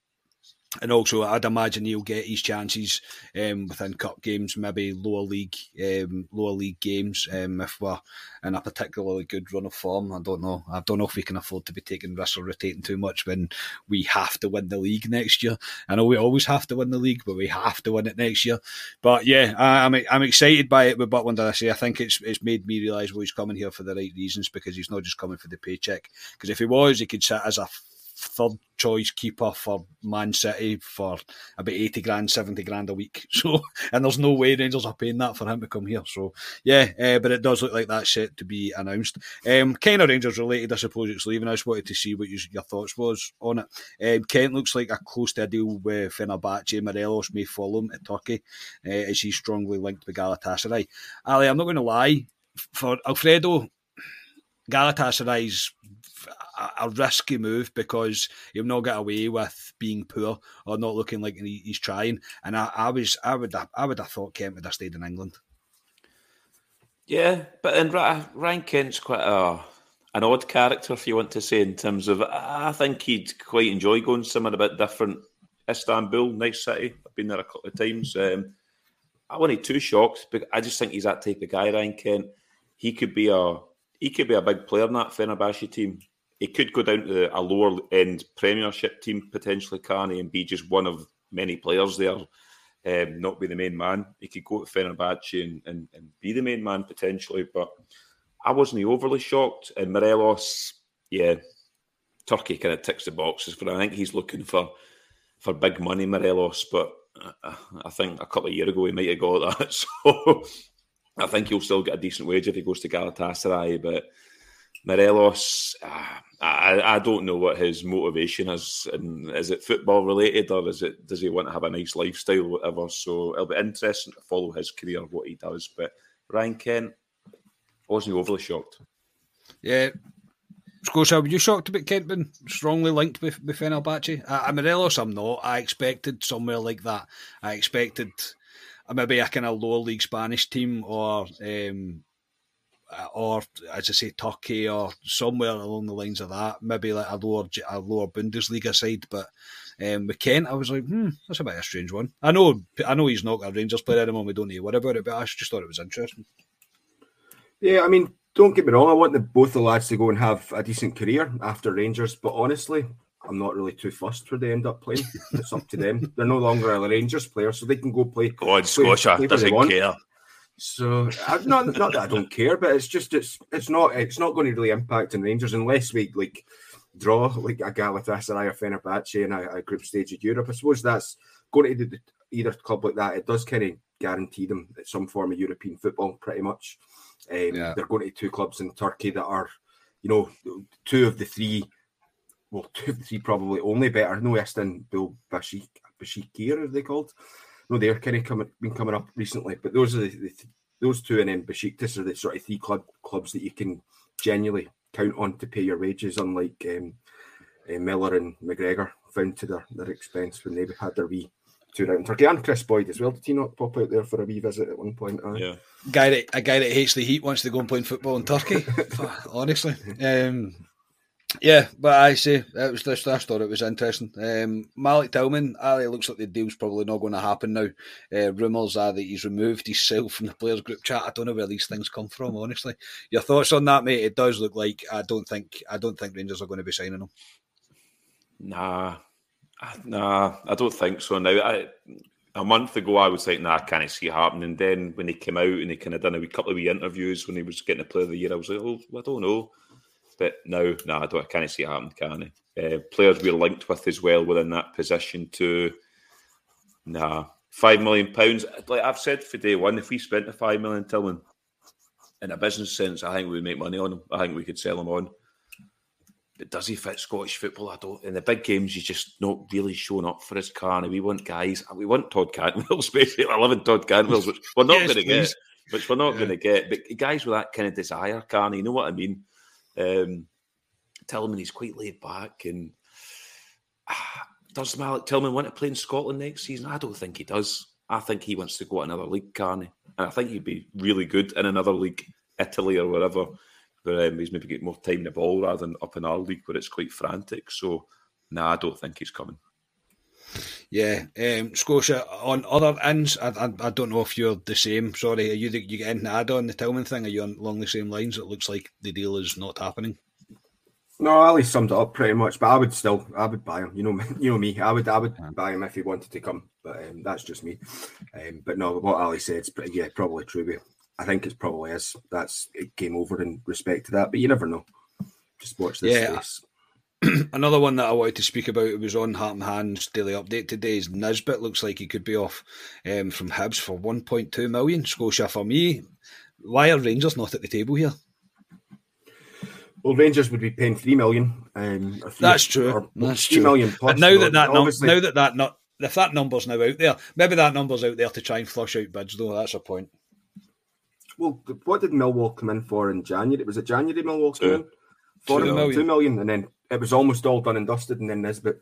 and also I'd imagine he'll get his chances um, within cup games, maybe lower league, um, lower league games. Um, if we're in a particularly good run of form, I don't know. I don't know if we can afford to be taking risks or rotating too much when we have to win the league next year. I know we always have to win the league, but we have to win it next year. But yeah, I, am I'm, I'm excited by it with Butland. I say I think it's it's made me realise well he's coming here for the right reasons because he's not just coming for the paycheck. Because if he was, he could sit as a third choice keeper for Man City for about 80 grand, 70 grand a week. So, and there's no way Rangers are paying that for him to come here. So, yeah, uh, but it does look like that's set to be announced. Um, kind of Rangers related, I suppose it's leaving. I just wanted to see what you, your thoughts was on it. Um, Kent looks like a close to a deal with Fenerbahce. Morelos may follow him to Turkey uh, as he's strongly linked with Galatasaray. Ali, I'm not going to lie, for Alfredo, Galatasaray's a, risky move because he'll not get away with being poor or not looking like he's trying. And I, I was, I would, I would have thought Kent would have stayed in England. Yeah, but and Ryan Kent's quite a an odd character, if you want to say, in terms of I think he'd quite enjoy going somewhere a bit different. Istanbul, nice city. I've been there a couple of times. Um, I wasn't too shocked, but I just think he's that type of guy, Ryan Kent. He could be a he could be a big player in that Fenerbahce team. He could go down to a lower end Premiership team potentially, Carney, and be just one of many players there. Um, not be the main man. He could go to Fenerbahce and, and, and be the main man potentially, but I wasn't overly shocked. And Morelos, yeah, Turkey kind of ticks the boxes for. I think he's looking for for big money, Morelos, but I think a couple of years ago he might have got that. So I think he'll still get a decent wage if he goes to Galatasaray. But Morelos, uh, I, I don't know what his motivation is. And is it football related or is it does he want to have a nice lifestyle, whatever? So it'll be interesting to follow his career, what he does. But Ryan Kent, wasn't overly shocked. Yeah. Scotia, were you shocked about Kent being strongly linked with, with Fenerbahce? I'm Morelos, I'm not. I expected somewhere like that. I expected maybe a kind of lower league Spanish team or um, or as I say Turkey or somewhere along the lines of that. Maybe like a lower a lower Bundesliga side, but. Um, with Kent, I was like, hmm, that's a bit of a strange one. I know, I know he's not a Rangers player anymore. We don't need worry about it, but I just thought it was interesting. Yeah, I mean, don't get me wrong. I want the, both the lads to go and have a decent career after Rangers, but honestly, I'm not really too fussed where they end up playing. It's up to them. They're no longer a Rangers player, so they can go play. God, Scotia play doesn't care. So, I, not not that I don't care, but it's just it's it's not it's not going to really impact on Rangers unless we like draw like a Galatasaray or Fenerbahce in a, a group stage of Europe. I suppose that's going to either club like that. It does kind of guarantee them some form of European football, pretty much. Um, yeah. They're going to two clubs in Turkey that are, you know, two of the three, well, two of the three probably only better. No Istanbul Bashik, Bashikir, are they called? No, they're kind of coming, been coming up recently, but those are the, the those two, and then Besiktas are the sort of three club clubs that you can genuinely count on to pay your wages, unlike um, uh, Miller and McGregor found to their, their expense when they had their wee tour out in Turkey, and Kris Boyd as well. Did he not pop out there for a wee visit at one point? Uh, yeah guy that a guy that hates the heat wants to go and play football in Turkey. honestly, um, yeah, but I say it was just I thought it was interesting. Um, Malik Tillman, Ali looks like the deal's probably not going to happen now. Uh, rumours are that he's removed himself from the players group chat. I don't know where these things come from. Honestly, your thoughts on that, mate? It does look like I don't think I don't think Rangers are going to be signing him. Nah, nah, I don't think so. Now I a month ago, I was like, nah, I can't see it happening. Then when he came out and he kind of done a couple of wee interviews when he was getting a player of the year, I was like, oh, I don't know. But now, nah, I, don't, I can't see it happening, can I? Uh, players we're linked with as well within that position to, nah, five million pounds. Like I've said for day one, if we spent the five million Tillman in a business sense, I think we'd make money on him. I think we could sell him on But does he fit Scottish football? I don't. In the big games, he's just not really showing up for his car. And we want guys. We want Todd Cantwell, especially. I love Todd Cantwell, which we're not yes, going to get. Which we're not yeah. going to get. But guys with that kind of desire, Carney, you know what I mean? Um, Tillman, he's quite laid back. And does Malik Tillman want to play in Scotland next season? I don't think he does. I think he wants to go to another league, Carney. And I think he'd be really good in another league, Italy or wherever where um, he's maybe getting more time in the ball rather than up in our league where it's quite frantic. So, no, nah, I don't think he's coming. Yeah, um, Scotia on other ends. I, I, I, don't know if you're the same. Sorry, are you the, you getting add on the Tillman thing? Are you on, along the same lines? It looks like the deal is not happening. No, Ali summed it up pretty much. But I would still, I would buy him. You know, you know me. I would, I would buy him if he wanted to come. But um, that's just me. Um, but no, what Ali said is yeah, probably true. I think it's probably is. That's it came over in respect to that, but you never know. Just watch this yeah. Another one that I wanted to speak about it was on Heart and Hands daily update today is Nisbet looks like he could be off um, from Hibs for 1.2 million. Scotia for me. Why are Rangers not at the table here? Well, Rangers would be paying three million. Um, That's true. That's three true. million plus. But now that that num- now that that not if that number's now out there, maybe that number's out there to try and flush out bids. Though that's a point. well, what did Millwall come in for in January? Was it January Millwall came in? For two, two million, and then it was almost all done and dusted, and then Nisbet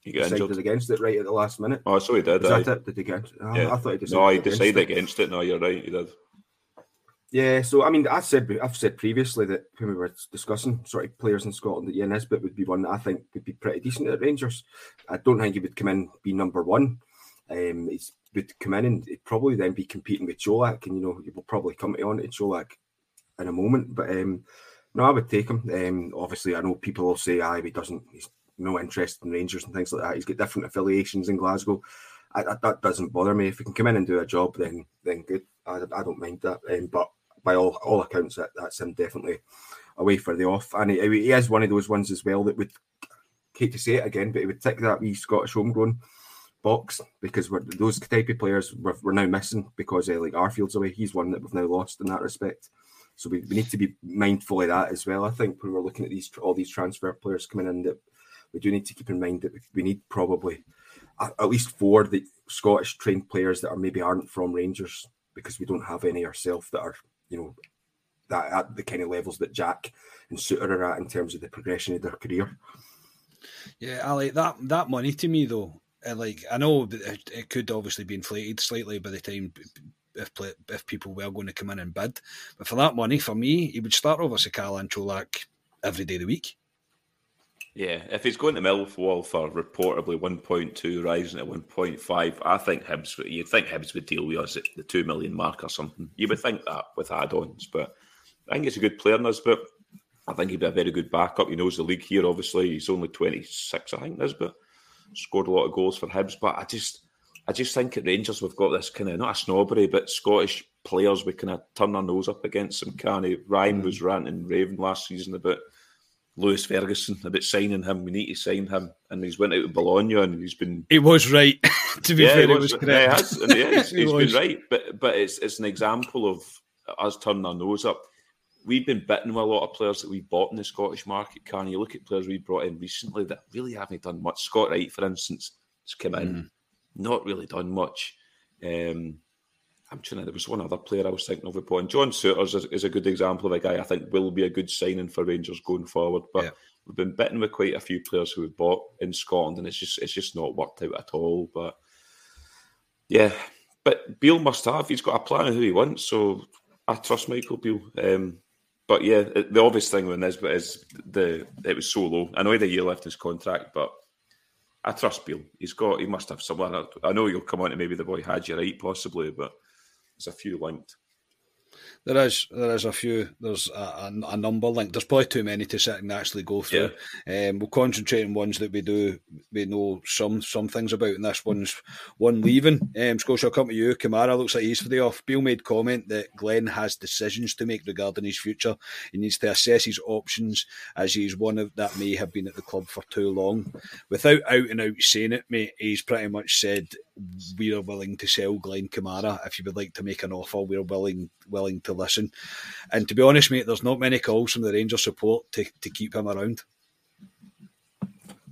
He got decided injured. against it right at the last minute. Oh, so he did. Was aye. that it? Did he get? Oh, Yeah. I thought he decided. no, he against decided it. against it. No, you're right. He did. Yeah, so I mean, I said I've said previously that when we were discussing sort of players in Scotland, that Ian Nisbet would be one that I think would be pretty decent at Rangers. I don't think he would come in be number one. Um, he would come in and he'd probably then be competing with Colak, and you know he will probably come to on to Colak in a moment. But um, no, I would take him. Um, obviously, I know people will say, "Aye, he doesn't. He's no interest in Rangers and things like that. He's got different affiliations in Glasgow." I, I, that doesn't bother me. If he can come in and do a job, then then good. I, I don't mind that. Um, but by all all accounts, that, that's him definitely away for the off. And he, he is one of those ones as well that would hate to say it again, but he would tick that wee Scottish homegrown box because we're, those type of players we're, we're now missing because uh, like Arfield's away. He's one that we've now lost in that respect. So we, we need to be mindful of that as well. I think when we're looking at these all these transfer players coming in, that we do need to keep in mind that we, need probably at, least four the Scottish trained players that are maybe aren't from Rangers because we don't have any ourselves that are you know that at the kind of levels that Jack and Souttar are at in terms of the progression of their career. Yeah, I like that. That money to me though, uh, like I know it could obviously be inflated slightly by the time if play, if people were going to come in and bid, but for that money, for me, he would start over Sakala and Colak every day of the week. Yeah, if he's going to Millwall for reportedly 1.2, rising to 1.5, I think Hibs, would- you'd think Hibs would deal with us at the 2 million mark or something. You would think that with add ons, but I think he's a good player in this, but I think he'd be a very good backup. He knows the league here, obviously. He's only 26, I think, Nisbet. Scored a lot of goals for Hibs, but I just I just think at Rangers we've got this kind of, not a snobbery, but Scottish players we kind of turn our nose up against some canny. Ryan was ranting raving last season about Lewis Ferguson about signing him. We need to sign him, and he's went out to Bologna, and he's been. It was right. to be Yeah, fair, it was yeah, he correct. has, and yeah, he's, He he's was. been right. But but it's it's an example of us turning our nose up. We've been bitten with a lot of players that we bought in the Scottish market. Can you look at players we brought in recently that really haven't done much? Scott Wright, for instance, has come in, Mm. Not really done much. Um, I'm trying to. There was one other player I was thinking of. Upon John Souttar's is, is a good example of a guy I think will be a good signing for Rangers going forward. But Yeah. we've been bitten with quite a few players who we've bought in Scotland, and it's just it's just not worked out at all. But yeah, but Beale must have. He's got a plan of who he wants, so I trust Michael Beale. Um, but yeah, the obvious thing with Nisbet is the it was so low. I know he had a year left in his contract, but I trust Beale. He's got he must have someone. I know you'll come on to maybe the boy had you right, possibly, but there's a few linked. There is, there is a few. There's a, a, a number linked. There's probably too many to sit and actually go through. Um, we'll concentrate on ones that we do, we know some some things about, and this one's one leaving. Um, Scotia, I'll come to you. Kamara looks like he's for the off. Beale made comment that Glen has decisions to make regarding his future. He needs to assess his options as he's one of that may have been at the club for too long. Without out and out saying it, mate, he's pretty much said we are willing to sell Glen Kamara. If you would like to make an offer, we're willing willing to listen. And to be honest, mate, there's not many calls from the Rangers support to, to keep him around.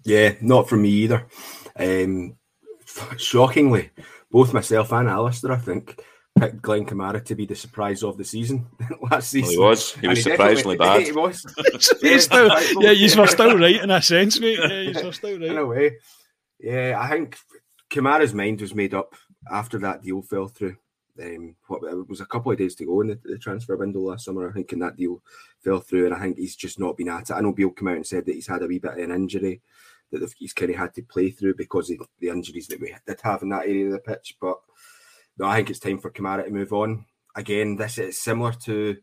Yeah, not from me either. Um, shockingly, both myself and Alistair, I think, picked Glen Kamara to be the surprise of the season last Well, season. he was. He And was surprisingly definitely- bad. He was. He's still, yeah, you were still right in a sense, mate. Yeah, you were still in right. a way. Yeah, I think Kamara's mind was made up after that deal fell through. Um, what it was a couple of days to go in the, the transfer window last summer. I think, and that deal fell through, and I think he's just not been at it. I know Beale came out and said that he's had a wee bit of an injury that he's kind of had to play through because of the injuries that we did have in that area of the pitch. But no, I think it's time for Kamara to move on. Again, this is similar to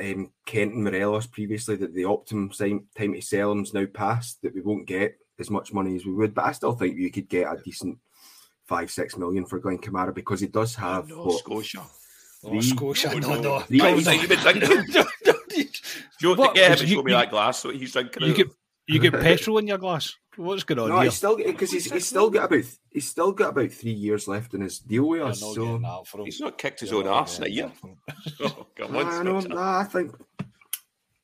um, Kent and Morelos previously that the optimum time, to sell him's now past, that we won't get as much money as we would. But I still think you could get a decent five, six million for Glen Kamara because he does have No, what, Scotia. Oh, Scotia, no, no. Three- What was that you been drinking? You want What? to get him and You- show me you- that glass what he's drinking You out get you get petrol in your glass. What's going on No, here? he's still because he's, he's still got about he's still got about three years left in his deal with You're us. So getting that from him. He's not kicked his You're own not arse in a year. that from him. Oh, come on, I, know, nah, I think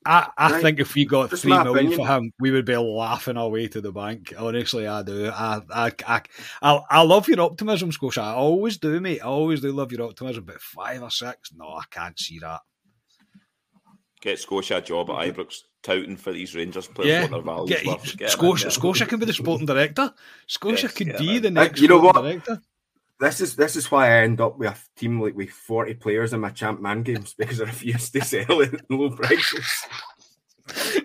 I, I right. think if we got Just three million opinion. for him, we would be laughing our way to the bank. Honestly, I do. I, I, I, I, I love your optimism, Scotia. I always do, mate. I always do love your optimism. But five or six, no, I can't see that. Get Scotia a job at Ibrox, touting for these Rangers players yeah. what their values get, Get Scotia, Scotia can be the sporting director. Scotia yes, could be the next. You know what? Director this is this is why I end up with a team like with forty players in my champ man games because I refuse to sell it at low prices.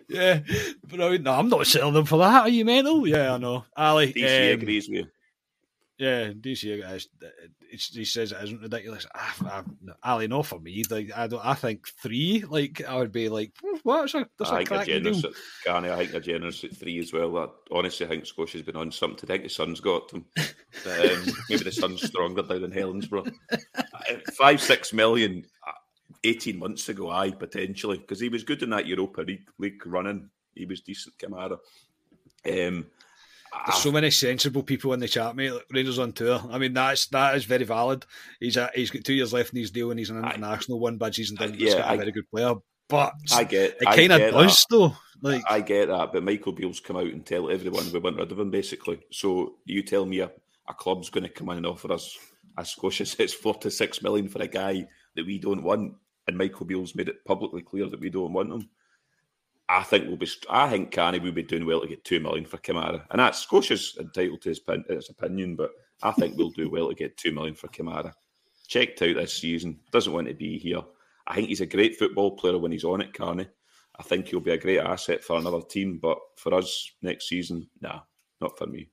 yeah, but I mean, no, I'm not selling them for that. Are you mental? Yeah, I know. Ali, DC um, agrees with you. Yeah, DC, it's, he says it isn't ridiculous. I, I, Ali, no for me. Like I don't. I think three. Like I would be like, what? That's a, that's I think they're generous at Garney. I think they're generous at three as well. Honestly, I honestly think Scotia's been on something. I think the Sun's got them. um, maybe the Sun's stronger down in Helensburgh. Uh, five, six million. Uh, 18 months ago, I potentially, because he was good in that Europa League, league running. He was decent, Kamara. Um, there's so many sensible people in the chat, mate. Rangers on tour. I mean, that's that is very valid. He's a, he's got two years left in his deal, and he's an international I, one bad season. Done. Yeah, he's a very good player. But I get it. Kind of does that. though. Like I get that, but Michael Beale's come out and tell everyone we want rid of him, basically. So you tell me a, a club's going to come in and offer us, as Scotia says, four to six million for a guy that we don't want, and Michael Beale's made it publicly clear that we don't want him. I think we'll be. I think Carney will be doing well to get two million for Kamara, and that's Scotia's entitled to his, his opinion, but I think we'll do well to get two million for Kamara. Checked out this season, doesn't want to be here. I think he's a great football player when he's on it, Carney. I think he'll be a great asset for another team, but for us next season, nah, not for me.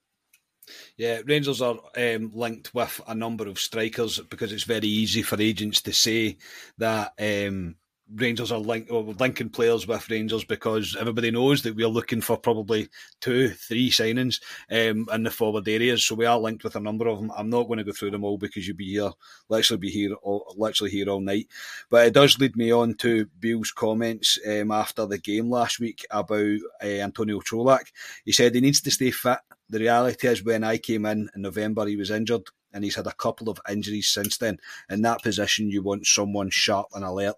Yeah, Rangers are um, linked with a number of strikers because it's very easy for agents to say that um, Rangers are link, linking players with Rangers because everybody knows that we're looking for probably two, three signings um, in the forward areas. So we are linked with a number of them. I'm not going to go through them all because you'll be here, literally be here, all, literally here all night. But it does lead me on to Beale's comments um, after the game last week about uh, Antonio Colak. He said he needs to stay fit. The reality is, when I came in in November, he was injured and he's had a couple of injuries since then. In that position, you want someone sharp and alert.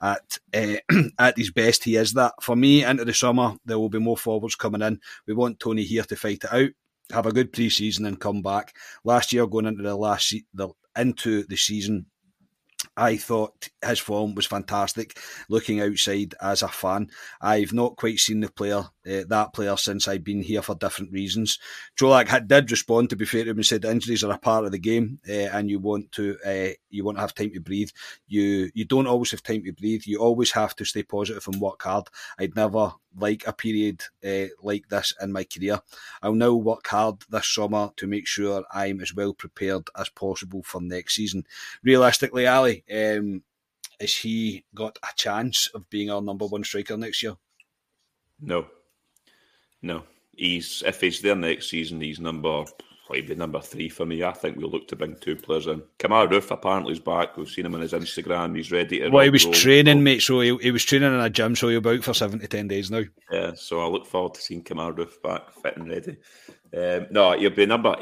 At uh, at his best, he is that. For me, into the summer, there will be more forwards coming in. We want Tony here to fight it out, have a good pre-season, and come back. Last year, going into the last se- the into the season, I thought his form was fantastic. Looking outside as a fan, I've not quite seen the player, uh, that player, since I've been here for different reasons. Colak had, did respond, to be fair to him, and said injuries are a part of the game, uh, and you want to uh, you want to have time to breathe. You you don't always have time to breathe. You always have to stay positive and work hard. I'd never like a period like this in my career. I'll now work hard this summer to make sure I'm as well prepared as possible for next season. Realistically, Ali, um, is he got a chance of being our number one striker next year? No, no. He's if he's there next season, he's number he'd number three for me. I think we'll look to bring two players in. Kemar Roofe apparently is back. We've seen him on his Instagram. He's ready to. Well, he was training, mate. So he, he was training in a gym. So he'll be out for seven to ten days now. Yeah. So I look forward to seeing Kemar Roofe back, fit and ready. Um, no, he'll be number.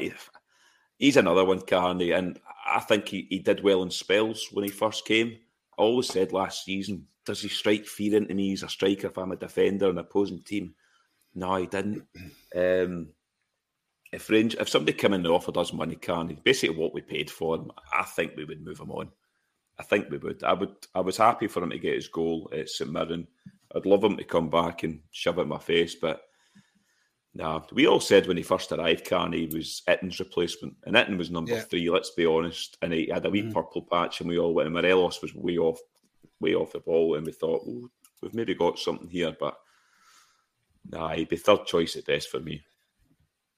He's another one, Carney, and I think he, he did well in spells when he first came. I always said last season, does he strike fear into me? He's a striker if I'm a defender an opposing team. No, he didn't. Um, if range if somebody came in and offered us money, can basically what we paid for him, I think we would move him on. I think we would. I would. I was happy for him to get his goal at St Mirren. I'd love him to come back and shove it in my face, but nah. We all said when he first arrived, Carney was Itten's replacement, and Itten was number yeah. three. Let's be honest, and he had a wee mm. purple patch, and we all went. And Morelos was way off, way off the ball, and we thought well, we've maybe got something here, but nah, he'd be third choice at best for me.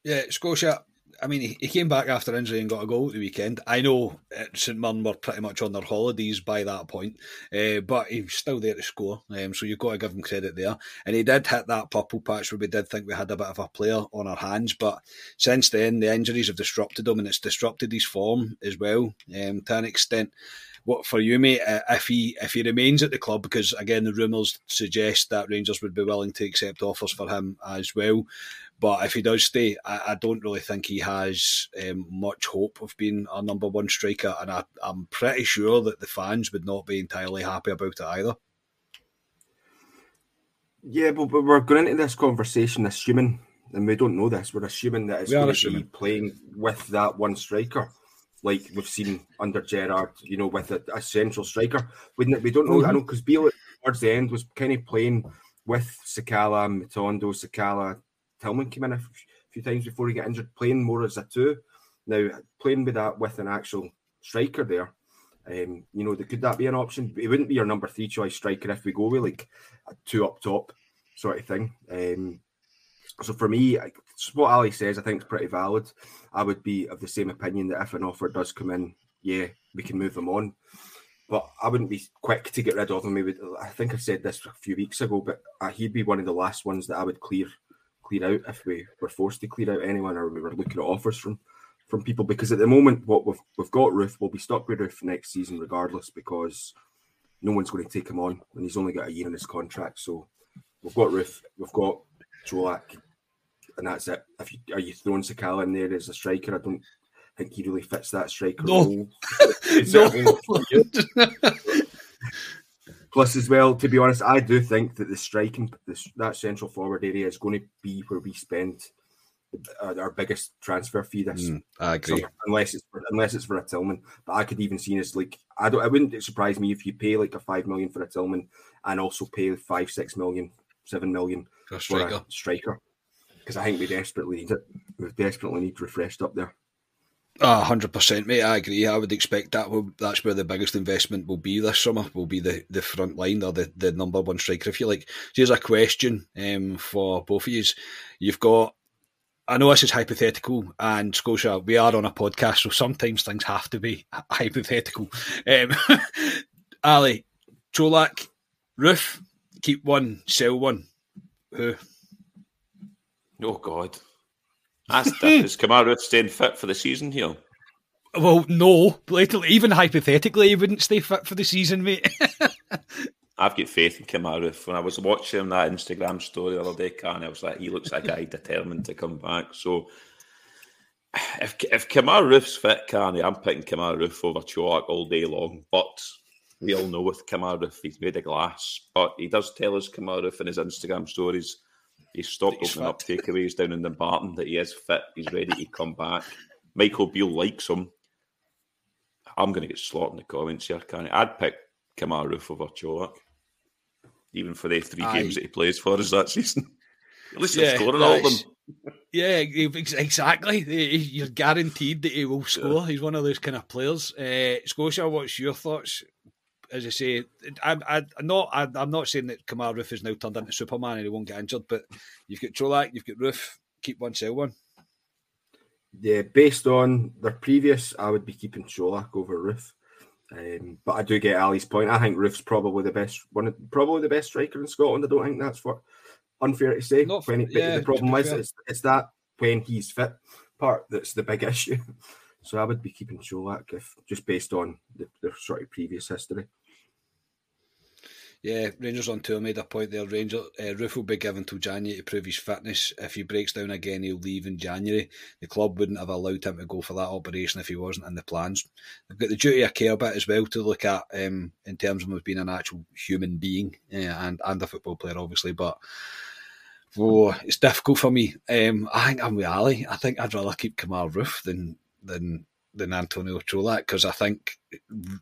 Yeah, Scotia. I mean, he came back after injury and got a goal at the weekend. I know St Mirren were pretty much on their holidays by that point, uh, but he was still there to score. Um, so you've got to give him credit there. And he did hit that purple patch where we did think we had a bit of a player on our hands. But since then, the injuries have disrupted him and it's disrupted his form as well um, to an extent what for you, mate? If he if he remains at the club, because again the rumours suggest that Rangers would be willing to accept offers for him as well. But if he does stay, I, I don't really think he has um, much hope of being our number one striker, and I, I'm pretty sure that the fans would not be entirely happy about it either. Yeah, but, but we're going into this conversation assuming, and we don't know this, we're assuming that it's We going to be playing with that one striker, like we've seen under Gerrard, you know, with a, a central striker. We, we don't know, Mm-hmm. I know, because Beale towards the end was kind of playing with Sakala, Matondo, Sakala, Tillman came in a f- few times before he got injured, playing more as a two. Now, playing with that with an actual striker there, um, you know, could that be an option? It wouldn't be your number three choice striker if we go with like a two up top sort of thing. Um, so for me, I- what Ali says, I think is pretty valid. I would be of the same opinion that if an offer does come in, yeah, we can move him on. But I wouldn't be quick to get rid of him. Would, I think I said this a few weeks ago, but uh, he'd be one of the last ones that I would clear clear out if we were forced to clear out anyone or we were looking at offers from from people. Because at the moment, what we've we've got Roofe, we'll be stuck with Roofe next season regardless, because no one's going to take him on, and he's only got a year in his contract. So we've got Roofe, we've got Colak, and that's it. If you are you throwing Sakala in there as a striker, I don't think he really fits that striker No. role. Certainly not for you. Plus, as well, to be honest, I do think that the striking, this, that central forward area is going to be where we spend uh, our biggest transfer fee this Mm, I agree. summer, unless it's for, unless it's for a Tillman. But I could even see as like I don't. It wouldn't surprise me if you pay like a five million for a Tillman and also pay five, six million, seven million For a for a striker. Because I think we desperately need it. We desperately need refreshed up there. Hundred percent, mate. I agree. I would expect that will that's where the biggest investment will be this summer. Will be the, the front line or the, the number one striker, if you like. Here's a question um, for both of you. You've got. I know this is hypothetical, and Scotia, we are on a podcast, so sometimes things have to be hypothetical. Um, Ali, Colak, Roofe, keep one, sell one. Who? Oh God, that's tough. Is Kemar staying fit for the season here? Well, no, blatantly, even hypothetically, he wouldn't stay fit for the season, mate. I've got faith in Kemar. When I was watching that Instagram story the other day, Carney, I was like, he looks like a guy determined to come back. So if if Kemar Roofe's fit, Carney, I'm picking Kemar Roofe over Colak all day long. But we all know with Kemar Roofe, he's made of glass. But he does tell us Kemar Roofe in his Instagram stories. He's stopped He's opening up takeaways down in the Barton that he is fit. He's ready to come back. Michael Beale likes him. I'm going to get slaughtered in the comments here, Carney. I? I'd pick Kemar Roofe over Colak even for the three Aye. games that he plays for us that season. At least Yeah, he's scoring all of them. Yeah, exactly. You're guaranteed that he will score. He's one of those kind of players. Uh, Scotia, what's your thoughts? As I say, I'm, I, I'm not. I, I'm not saying that Kemar Roofe is now turned into Superman and he won't get injured. But you've got Colak, you've got Roofe. Keep one, sell one. Yeah, based on their previous, I would be keeping Colak over Roofe. Um, but I do get Ali's point. I think Roofe's probably the best one, of, probably the best striker in Scotland. I don't think that's for unfair to say. Not- when he, yeah, the problem is it's, it's that when he's fit part that's the big issue. So I would be keeping Colak if just based on the, their sort of previous history. Yeah, Rangers on tour made a point there. Ranger uh, Roofe will be given till January to prove his fitness. If he breaks down again, he'll leave in January. The club wouldn't have allowed him to go for that operation if he wasn't in the plans. They've got the duty of care bit as well to look at um, in terms of him being an actual human being uh, and and a football player, obviously. But oh, it's difficult for me. Um, I think I'm with Ali. I think I'd rather keep Kemar Roofe than than than Antonio Colak because I think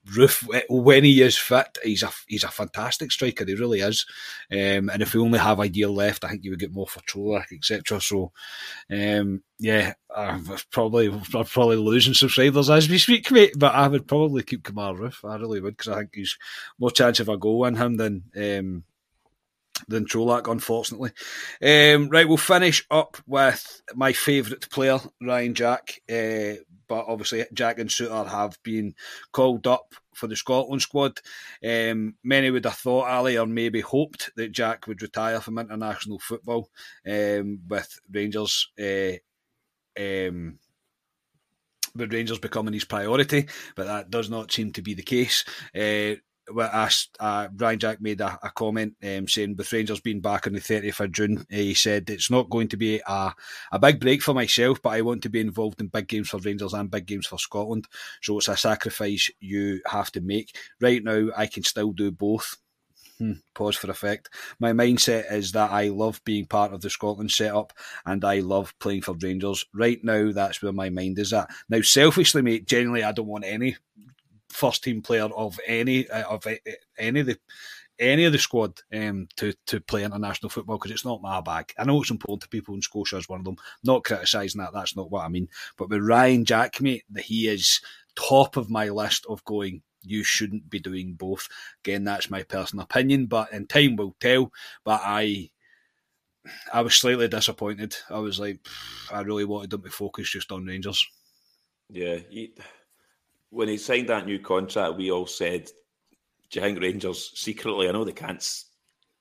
Roofe when he is fit, he's a he's a fantastic striker. He really is. Um, and if we only have a year left, I think you would get more for Colak, etc. So, um, yeah, I'm probably I'm probably losing subscribers as we speak, mate. But I would probably keep Kemar Roofe. I really would because I think he's more chance of a goal in him than. Um, than Colak, unfortunately. Um, right, we'll finish up with my favourite player, Ryan Jack. Uh, but obviously, Jack and Souttar have been called up for the Scotland squad. Um, many would have thought, Ali, or maybe hoped that Jack would retire from international football um, with Rangers. Uh, um, with Rangers becoming his priority, but that does not seem to be the case. Uh, asked, uh, Ryan Jack made a, a comment um, saying with Rangers being back on the 30th of June, he said it's not going to be a, a big break for myself, but I want to be involved in big games for Rangers and big games for Scotland. So it's a sacrifice you have to make. Right now, I can still do both. Hmm, pause for effect. My mindset is that I love being part of the Scotland setup and I love playing for Rangers. Right now, that's where my mind is at. Now, selfishly, mate, generally, I don't want any first team player of any uh, of any of the any of the squad um, to to play international football because it's not my bag. I know it's important to people in Scotia as one of them. Not criticising that, that's not what I mean. But with Ryan Jack, mate, he is top of my list of going. You shouldn't be doing both. Again, that's my personal opinion, but in time will tell. But I, I was slightly disappointed. I was like, I really wanted them to focus just on Rangers. Yeah, he, when he signed that new contract, we all said do you think Rangers secretly? I know they can't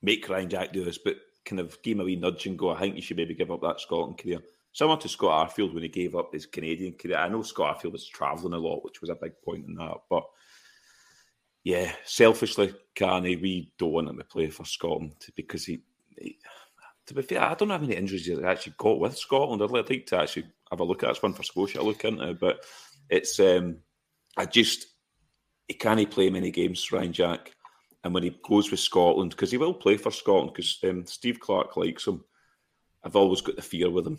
make Ryan Jack do this, but kind of give him a wee nudge and go. I think you should maybe give up that Scotland career. Similar to Scott Arfield when he gave up his Canadian career. I know Scott Arfield was travelling a lot, which was a big point in that. But yeah, selfishly, Carney, we don't want him to play for Scotland because he, he to be fair, I don't how many injuries he's actually got with Scotland. I'd like to actually have a look at this one for Scotia. look into, but it's um, I just he can't play many games, Ryan Jack. And when he goes with Scotland, because he will play for Scotland, because um, Steve Clarke likes him, I've always got the fear with him.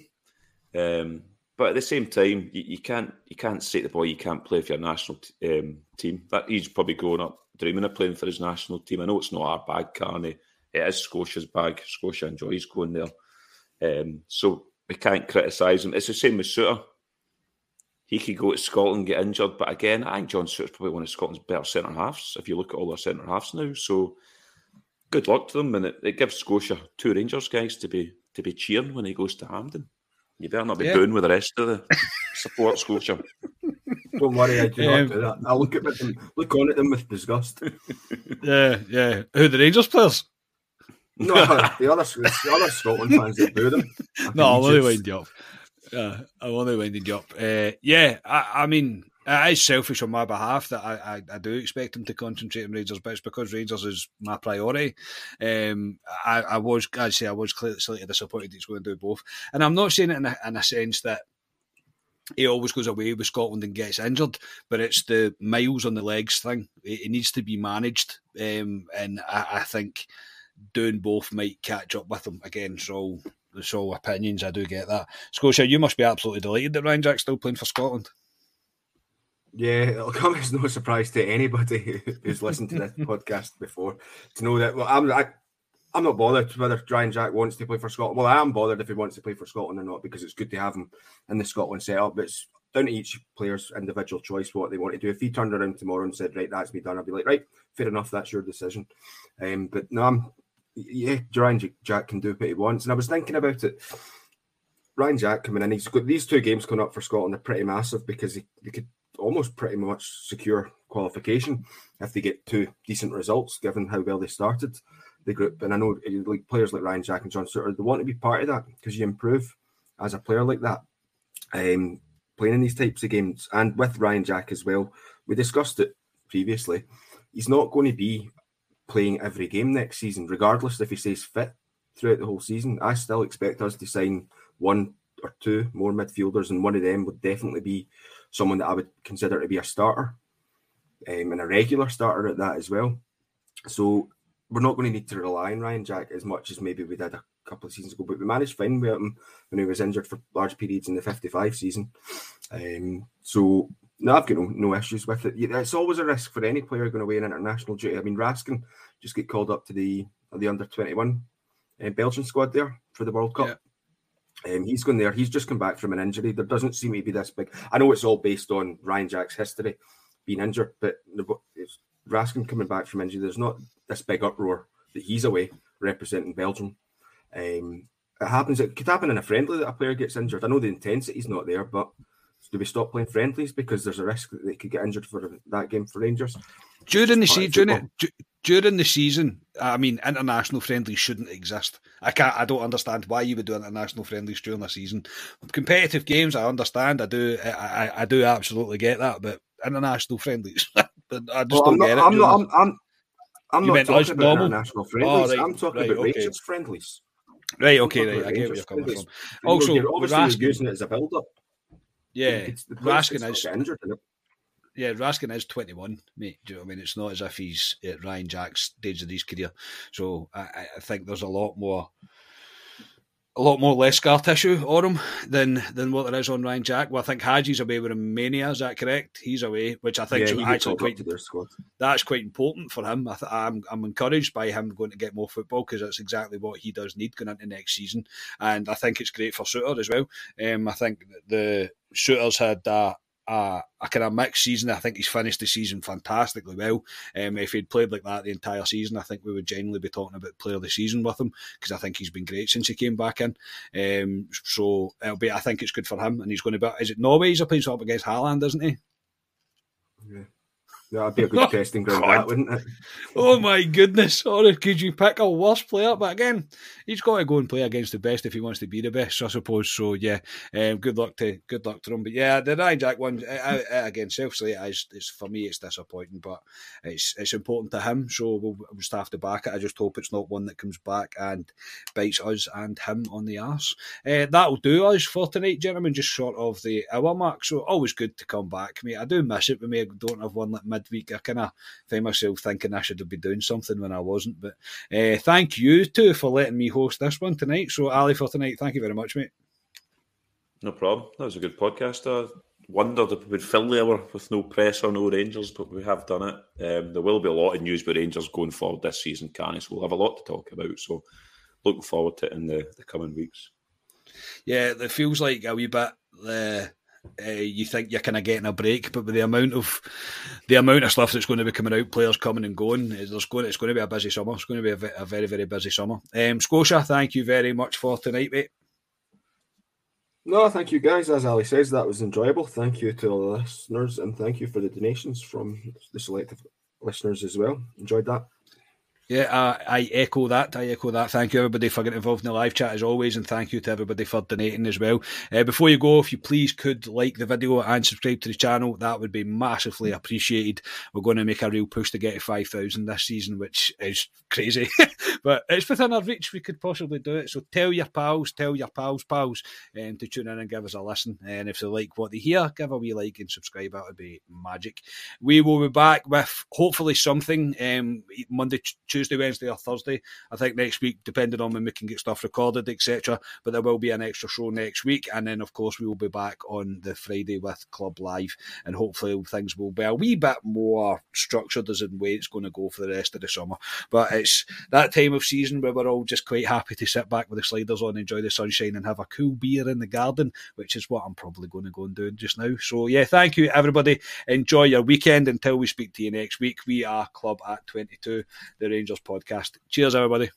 Um, but at the same time, you, you, can't you can't say the boy you can't play for your national t- um, team. That he's probably growing up dreaming of playing for his national team. I know it's not our bag, Carney. It is Scotia's bag. Scotia enjoys going there. Um, so we can't criticise him. It's the same with Souttar he could go to Scotland get injured. But again, I think John Souttar's probably one of Scotland's better centre halves if you look at all their centre halves now. So good luck to them, and it, it, gives Scotia two Rangers guys to be to be cheering when he goes to Hampden. You better not be yeah. booing with the rest of the support Scotia. Don't worry, I do um, not do that. I look at them, look on at them with disgust. Yeah, yeah. Who the Rangers players? No, the other the other Scotland fans that boo them. no, I'll only wind you up. Uh, I want to wind you up. Uh, yeah, I, I, mean, it is selfish on my behalf that I, I, I, do expect him to concentrate on Rangers, but it's because Rangers is my priority. Um, I, I was, I'd say, I was slightly disappointed he's going to do both, and I'm not saying it in a, in a sense that he always goes away with Scotland and gets injured, but it's the miles on the legs thing. It, it needs to be managed, um, and I, I, think doing both might catch up with him again. So the all opinions. I do get that. Scotia, you must be absolutely delighted that Ryan Jack's still playing for Scotland. Yeah, it'll come as no surprise to anybody who's listened to this podcast before to know that. Well, I'm I, am i am not bothered whether Ryan Jack wants to play for Scotland. Well, I am bothered if he wants to play for Scotland or not because it's good to have him in the Scotland setup. But it's down to each player's individual choice what they want to do. If he turned around tomorrow and said, "Right, that's me done," I'd be like, "Right, fair enough, that's your decision." Um, but no, I'm yeah, Ryan Jack can do what he wants. And I was thinking about it. Ryan Jack coming in, he's got these two games coming up for Scotland are pretty massive because he, they could almost pretty much secure qualification if they get two decent results, given how well they started the group. And I know like players like Ryan Jack and John Souttar, they want to be part of that because you improve as a player like that. Um, playing in these types of games and with Ryan Jack as well. We discussed it previously. He's not going to be playing every game next season, regardless if he stays fit throughout the whole season. I still expect us to sign one or two more midfielders, and one of them would definitely be someone that I would consider to be a starter um, and a regular starter at that as well. So we're not going to need to rely on Ryan Jack as much as maybe we did a couple of seasons ago, but we managed fine with him when he was injured for large periods in the 55 season. Um, so no, I've got no, no issues with it. It's always a risk for any player going away in international duty. I mean, Raskin just get called up to the the under twenty one uh, Belgian squad there for the World Cup. Yeah. Um, he's going there. He's just come back from an injury. There doesn't seem to be this big. I know it's all based on Ryan Jack's history being injured, but Raskin coming back from injury, there's not this big uproar that he's away representing Belgium. Um, it happens. It could happen in a friendly that a player gets injured. I know the intensity's not there, but do we stop playing friendlies because there's a risk that they could get injured for that game for Rangers? During the season, during the season, I mean, international friendlies shouldn't exist. I can't. I don't understand why you would do international friendlies during the season. Competitive games, I understand. I do. I, I, I do absolutely get that. But international friendlies, I just well, don't not, get it. I'm not. I'm, I'm, I'm not talking about normal? international friendlies. Oh, right, I'm talking right, about okay. Rangers friendlies. Right. Okay. Right. I get where you're coming from. Also, you're obviously asking, using it as a build-up. Yeah, Raskin is injured. Yeah, Raskin is 21, mate. Do you know what I mean? It's not as if he's at Ryan Jack's stage of his career. So I, I think there's a lot more a lot more less scar tissue on him than than what there is on Ryan Jack. Well, I think Hagi's away with Romania. Is that correct? He's away, which I think yeah, actually quite that's quite important for him. I th- I'm I'm encouraged by him going to get more football because that's exactly what he does need going into next season, and I think it's great for Souttar as well. Um, I think the Souttar's had that a, a kind of mixed season. I think he's finished the season fantastically well. Um, if he'd played like that the entire season, I think we would generally be talking about player of the season with him because I think he's been great since he came back in. Um, so it'll be. I think it's good for him, and he's going to be. Is it Norway he's a playing up against Haaland, isn't he? Yeah. That'd be a good testing ground, that, wouldn't it? Oh my goodness! Or could you pick a worse player? But again, he's got to go and play against the best if he wants to be the best, I suppose. So yeah, um, good luck to good luck to him. But yeah, the Ryan Jack one I, I, again, selfishly, it's, it's for me, it's disappointing, but it's it's important to him. So we'll, we'll just have to back it. I just hope it's not one that comes back and bites us and him on the arse. Uh, that'll do us for tonight, gentlemen. Just short of the hour mark. So always good to come back, mate. I do miss it when we don't have one like midweek. I kind of find myself thinking I should have been doing something when I wasn't. But uh, thank you too for letting me host this one tonight. So Ali for tonight, thank you very much, mate. No problem. That was a good podcast. I wondered if we would fill the hour with no press or no Rangers, but we have done it. Um, there will be a lot of news with Rangers going forward this season, Carney, so we'll have a lot to talk about. So looking forward to it in the, the coming weeks. Yeah, it feels like a wee bit. Uh, uh, you think you're kind of getting a break, but with the amount of the amount of stuff that's going to be coming out, players coming and going, there's going it's going to be a busy summer. It's going to be a, a very very busy summer. Um, Scotia, thank you very much for tonight, mate. No, thank you guys. As Ali says, that was enjoyable. Thank you to all the listeners, and thank you for the donations from the selective listeners as well. Enjoyed that. Yeah, I echo that. I echo that. Thank you, everybody, for getting involved in the live chat as always, and thank you to everybody for donating as well. Uh, before you go, if you please could like the video and subscribe to the channel, that would be massively appreciated. We're going to make a real push to get to 5,000 this season, which is crazy, but it's within our reach. We could possibly do it. So tell your pals, tell your pals, pals, um, to tune in and give us a listen. And if they like what they hear, give a wee like and subscribe. That would be magic. We will be back with hopefully something um, Monday, Tuesday Wednesday, or Thursday. I think next week, depending on when we can get stuff recorded, etc. But there will be an extra show next week, and then of course we will be back on the Friday with Club Live, and hopefully things will be a wee bit more structured as in way it's going to go for the rest of the summer. But it's that time of season where we're all just quite happy to sit back with the sliders on, enjoy the sunshine, and have a cool beer in the garden, which is what I'm probably going to go and do just now. So yeah, thank you everybody. Enjoy your weekend until we speak to you next week. We are Club at 22, the Rangers podcast. Cheers, everybody.